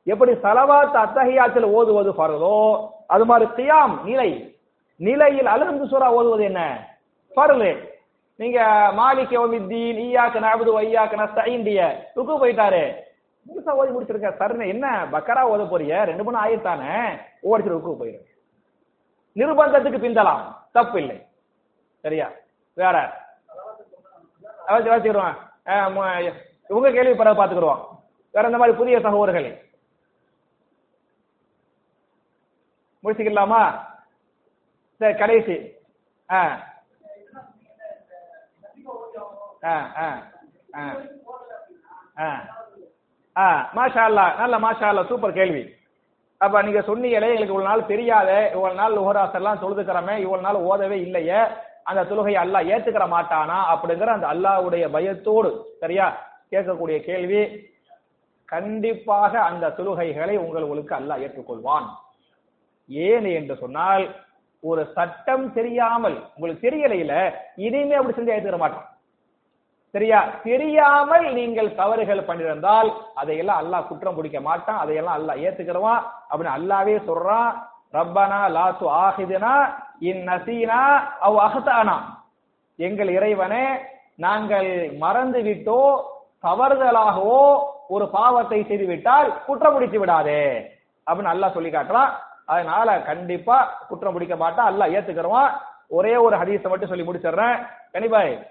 எப்படி சலவாத் அத்தஹியாத்தில் ஓதுவது பரலோ அது மாதிரி கியாம் நிலை. நிலையில் அலஹம்து சூரா ஓதுவது என்ன? பரலு நீங்க மாலிக் யோமித்தீன் ஈயாக்க நாபது வ நஸ்தைண்டிய ருக்கு போயிட்டாரு. முழுசா ஓதி முடிச்சிருக்க. சரண என்ன? பக்கரா ஓத போறிய? ரெண்டு மூணு ஆயிரத்தானே ஓடிச்சு ருக்கு போயிரு. நிர்பந்தத்துக்கு பிந்தலாம். தப்பு இல்லை சரியா? வேற? வச்சு வச்சுக்கிடுவோம் அஹ் கேள்வி பிறகு பாத்துக்கிடுவோம் வேற இந்த மாதிரி புதிய சகோதரர்களே முடிச்சுக்கலாமா? சரி கடைசி. ஆ. ஆ ஆ ஆ. ஆ. ஆ மாஷா அல்லாஹ் நல்ல மாஷா அல்லா சூப்பர் கேள்வி. அப்ப நீங்க சொன்னீங்களே எங்களுக்கு இவ்வளவு நாள் தெரியாத இவ்வளவு நாள் லோகராஸ் தொழுதுக்கிறமே இவ்வளவு நாள் ஓதவே இல்லையே அந்த தொழுகையை அல்லாஹ் ஏத்துக்கிற மாட்டானா அப்படிங்கிற அந்த அல்லாஹ்வுடைய பயத்தோடு சரியா கேட்கக்கூடிய கேள்வி. கண்டிப்பாக அந்த தொழுகைகளை உங்களுக்கு அல்லாஹ் ஏற்றுக்கொள்வான். ஏன் என்று சொன்னால் ஒரு சட்டம் தெரியாமல் உங்களுக்கு தெரியலையில இனிமே அப்படி செஞ்சு ஏத்துக்கிற மாட்டான். சரியா? தெரியாமல் நீங்கள் தவறுகள் பண்ணிருந்தால் அதையெல்லாம் அல்லாஹ் குற்றம் பிடிக்க மாட்டான் அதையெல்லாம் அல்லாஹ் ஏத்துக்கிறவான் அப்படின்னு அல்லாவே சொல்றான். ரப்பனா லாசு து ஆஹிதுனா இன் நசீனா அவ் அகத்தானா எங்கள் இறைவனே நாங்கள் மறந்து விட்டோ தவறுதலாகவோ ஒரு பாவத்தை செய்து விட்டால் குற்றம் பிடித்து விடாதே அப்படின்னு அல்லாஹ் சொல்லி காட்டுறான். அதனால கண்டிப்பா குற்றம் பிடிக்க மாட்டா. அல்ல ஏத்துக்கிறோம் ஒரே ஒரு ஹதீஸை மட்டும் சொல்லி முடிச்சிடுறேன். கனிபாய்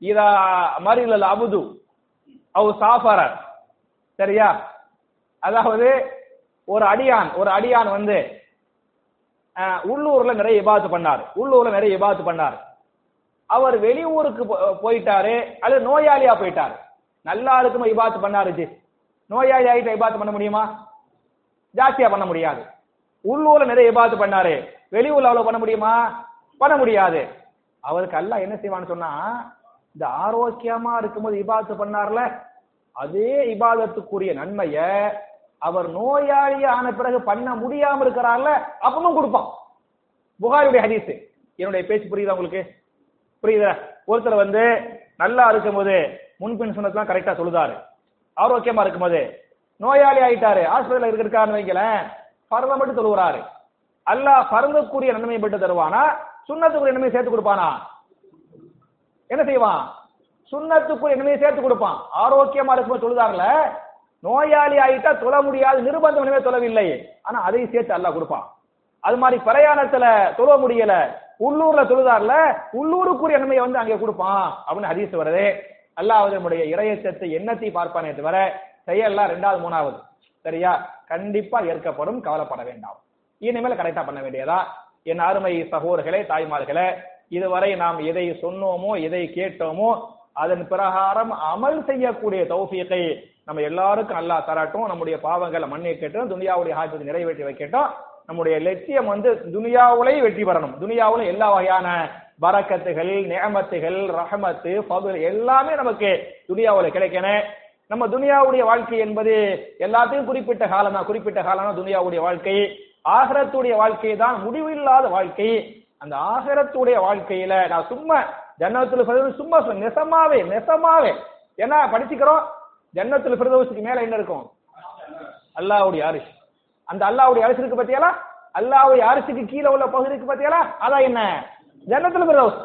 இதா மரிலல் அபுது அவு சாஃபர. சரியா? அதாவது ஒரு அடியான் ஒரு அடியான் வந்து உள்ளூர்ல நிறைய இபாத்து பண்ணார். உள்ளூர்ல நிறைய இபாத்து பண்ணார். அவர் வெளியூருக்கு போ- போயிட்டாரு. அல்லது நோயாளியா போயிட்டாரு. நல்லா இருக்குமா இபாத்து பண்ணாரு ஜி? நோயாளி ஆயிட்ட இபாத்து பண்ண முடியுமா? ஜாஸ்தியா பண்ண முடியாது. உள்ளூர்ல நிறைய இபாத்து பண்ணாரு. வெளியூர்ல அவ்வளவு பண்ண முடியுமா? பண்ண முடியாது. அவருக்கு அல்ல என்ன செய்வான்னு சொன்னா இந்த ஆரோக்கியமா இருக்கும்போது இபாத்து பண்ணார்ல அதே இபாதத்துக்குரிய நன்மைய அவர் நோயாளி ஆன பிறகு பண்ண முடியாம இருக்கிறார்ல அப்பவும் கொடுப்பான். புகாரியுடைய ஹதீஸ். என்னுடைய பேச்சு புரியுதா உங்களுக்கு? புரியுதா? ஒருத்தர் வந்து நல்லா இருக்கும்போது முன்பின் சொன்னதுலாம் கரெக்டா சொல்லுதாரு. ஆரோக்கியமா இருக்கும்போது நோயாளி ஆயிட்டாரு. ஹாஸ்பிட்டல் இருக்கிறாருன்னு வைங்களேன் பரத மட்டும் தொழுகிறாரு அல்லாஹ் பரந்தக்குரிய நன்மையை மட்டும் தருவானா? சுண்ணத்துக்குரிய நன்மையை சேர்த்து கொடுப்பானா? என்ன செய்வான்? சுண்ணத்துக்குரிய நன்மையை சேர்த்து கொடுப்பான். ஆரோக்கியமா இருக்கும்போது தொழுதாங்கல நோயாளி ஆயிட்டா தொழ முடியாது நிர்பந்தம் இனிமே தொழவில்லை. ஆனா அதையும் சேர்த்து அல்லாஹ் கொடுப்பான். அது மாதிரி பிரயாணத்துல தொழ முடியல உள்ளூர்ல தொழுதார்ல உள்ளூருக்குரிய நன்மையை வந்து அங்கே கொடுப்பான் அப்படின்னு ஹதீஸ் வருது. அல்லாஹ் நம்முடைய இறையச்சத்தை எண்ணத்தை பார்ப்பானே தவிர செயல்லாம் ரெண்டாவது மூணாவது. சரியா? கண்டிப்பா ஏற்கப்படும் கவலைப்பட வேண்டாம். இனிமேல் கரெக்டா பண்ண வேண்டியதா? என் அருமை சகோதர்களே தாய்மார்களே இதுவரை நாம் எதை சொன்னோமோ எதை கேட்டோமோ அதன் பிரகாரம் அமல் செய்யக்கூடிய தௌசியத்தை நம்ம எல்லாருக்கும் அல்லாஹ் தரட்டும். நம்முடைய பாவங்களை மண்ணை கேட்டோம் துனியாவுடைய ஹாஜத்தை நிறைவேற்றி வைக்கட்டும். நம்முடைய லட்சியம் வந்து துனியாவுலையும் வெற்றி பெறணும். துனியாவுல எல்லா வகையான பரக்கத்துகள் நியமத்துகள் ரஹமத்து ஃபதுல் எல்லாமே நமக்கு துனியாவுல கிடைக்கணும். நம்ம துனியாவுடைய வாழ்க்கை என்பது எல்லாத்தையும் குறிப்பிட்ட காலம் தான் குறிப்பிட்ட காலம் தான் துனியாவுடைய வாழ்க்கை. ஆகரத்துடைய வாழ்க்கை தான் முடிவில்லாத வாழ்க்கை. அந்த ஆகரத்துடைய வாழ்க்கையில நான் சும்மா ஜன்னத்துல பிரதவசி சும்மா சொன்ன நெசமாவே நெசமாவே. என்ன படிச்சுக்கிறோம் ஜன்னத்துல ஃபிரதௌஸுக்கு மேல என்ன இருக்கும்? அல்லாஹ்வுடைய அரிசி. அந்த அல்லாவுடைய அரிசி இருக்கு பத்தியாலா அல்லாவுடைய அரிசிக்கு கீழே உள்ள பகுதி இருக்கு பத்தியாலா அதான் என்ன? ஜன்னத்துல ஃபிரதௌஸ்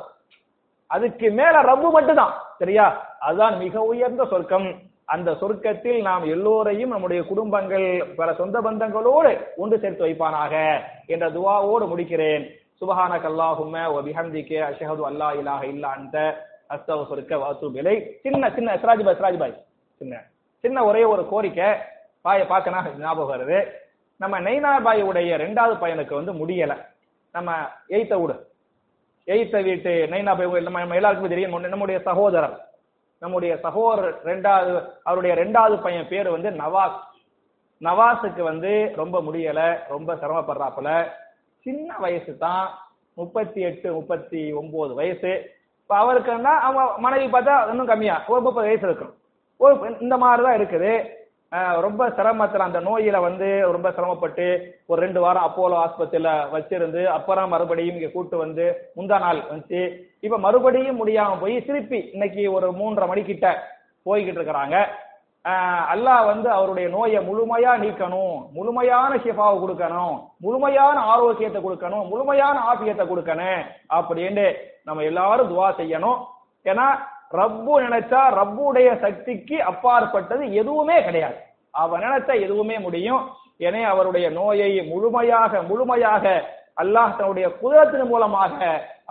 அதுக்கு மேல ரப்பு மட்டும்தான். சரியா? அதுதான் மிக உயர்ந்த சொர்க்கம். அந்த சொர்க்கத்தில் நாம் எல்லோரையும் நம்முடைய குடும்பங்கள் பல சொந்த பந்தங்களோடு ஒன்று சேர்த்து வைப்பானாக என்ற துவாவோடு முடிக்கிறேன். சுபஹானக அல்லாஹும்ம வ பிஹம்திக அஷ்ஹது அல்லா இலாஹ இல்லா அந்த அஸ்தவ சொர்க்க அத்தூபு விலை சின்ன சின்ன சிராஜ் பாய் சிராஜ் பாய். சின்ன. சின்ன ஒரே ஒரு கோரிக்கை. பாயை பார்க்கனா ஞாபகம் வருது. நம்ம நெய்னா பாய் உடைய ரெண்டாவது பையனுக்கு வந்து முடியல. நம்ம எய்த்த வீடு. எய்த்த வீட்டு நைனா பாய் நம்ம நம்ம எல்லாருக்குமே தெரியும். நம்முடைய சகோதரர். நம்முடைய சகோதரர் ரெண்டாவது அவருடைய ரெண்டாவது பையன் பேர் வந்து நவாஸ். நவாஸுக்கு வந்து ரொம்ப முடியல ரொம்ப சிரமப்படுறாப்புல. சின்ன வயசு தான் முப்பத்தி எட்டு முப்பத்தி ஒன்பது வயசு. இப்ப அவருக்குன்னா அவங்க மனைவி பார்த்தா இன்னும் கம்மியா ஒரு முப்பது வயசு இருக்கும். ஒரு இந்த மாதிரி தான் இருக்குது. ரொம்ப சிரமத்தில் அந்த நோயில வந்து ரொம்ப சிரமப்பட்டு ஒரு ரெண்டு வாரம் அப்போலோ ஆஸ்பத்திரியில வச்சிருந்து அப்புறம் மறுபடியும் இங்க கூட்டு வந்து முந்தா நாள் வந்துச்சு. இப்ப மறுபடியும் முடியாம போய் திருப்பி இன்னைக்கு ஒரு மூன்றரை மணிக்கிட்ட போய்கிட்டு இருக்கிறாங்க. அல்லாஹ் வந்து அவருடைய நோயை முழுமையா நீக்கணும் முழுமையான ஷிஃபாவை கொடுக்கணும் முழுமையான ஆரோக்கியத்தை கொடுக்கணும் முழுமையான ஆபியத்தை கொடுக்கணும் அப்படின்னு நம்ம எல்லாரும் துவா செய்யணும். ஏன்னா ரப்பு நினைச்சா ரப்புடைய சக்திக்கு அப்பாற்பட்டது எதுவுமே கிடையாது. அவன் நினைச்ச எதுவுமே முடியும். எனவே அவருடைய நோயை முழுமையாக முழுமையாக அல்லாஹ் தன்னுடைய குதிரத்தின் மூலமாக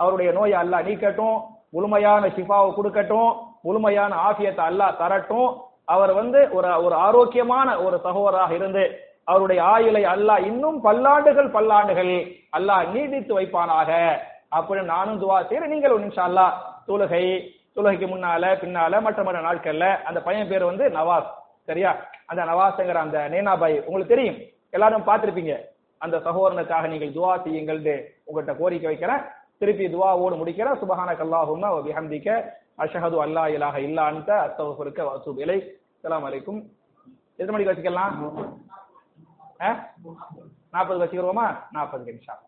அவருடைய நோயை அல்லாஹ் நீக்கட்டும். முழுமையான ஷிஃபாவை கொடுக்கட்டும். முழுமையான ஆஃபியத்தை அல்லாஹ் தரட்டும். அவர் வந்து ஒரு ஒரு ஆரோக்கியமான ஒரு சகோதராக இருந்து அவருடைய ஆயுளை அல்லாஹ் இன்னும் பல்லாண்டுகள் பல்லாண்டுகள் அல்லாஹ் நீடித்து வைப்பானாக. அப்படின்னு நானும் துவா செய்யறேன் நீங்கள் இன்ஷா அல்லாஹ் தொழுகை தொழுகைக்கு முன்னால பின்னால மற்ற மற்ற நாட்கள்ல அந்த பையன் பேர் வந்து நவாஸ். சரியா? அந்த நவாஸ்ங்கிற அந்த நேனாபாய் உங்களுக்கு தெரியும். எல்லாரும் பார்த்திருப்பீங்க. அந்த சகோதரனுக்காக நீங்கள் துவா செய்யுங்கள் உங்கள்கிட்ட கோரிக்கை வைக்கிறேன். திருப்பி துவாவோடு முடிக்கிற சுபஹானக அல்லாஹும்ம விஹந்திக்க அஷஹது அல்லா இலாக இல்லா அன்த. அஸ்தக்ஃபிருக்க வ அத்தூபு இலைக் அலைக்கும். எத்தனை மணிக்கு வச்சுக்கலாம்? நாற்பது வச்சுக்கிறோமா நாற்பது நிமிஷம்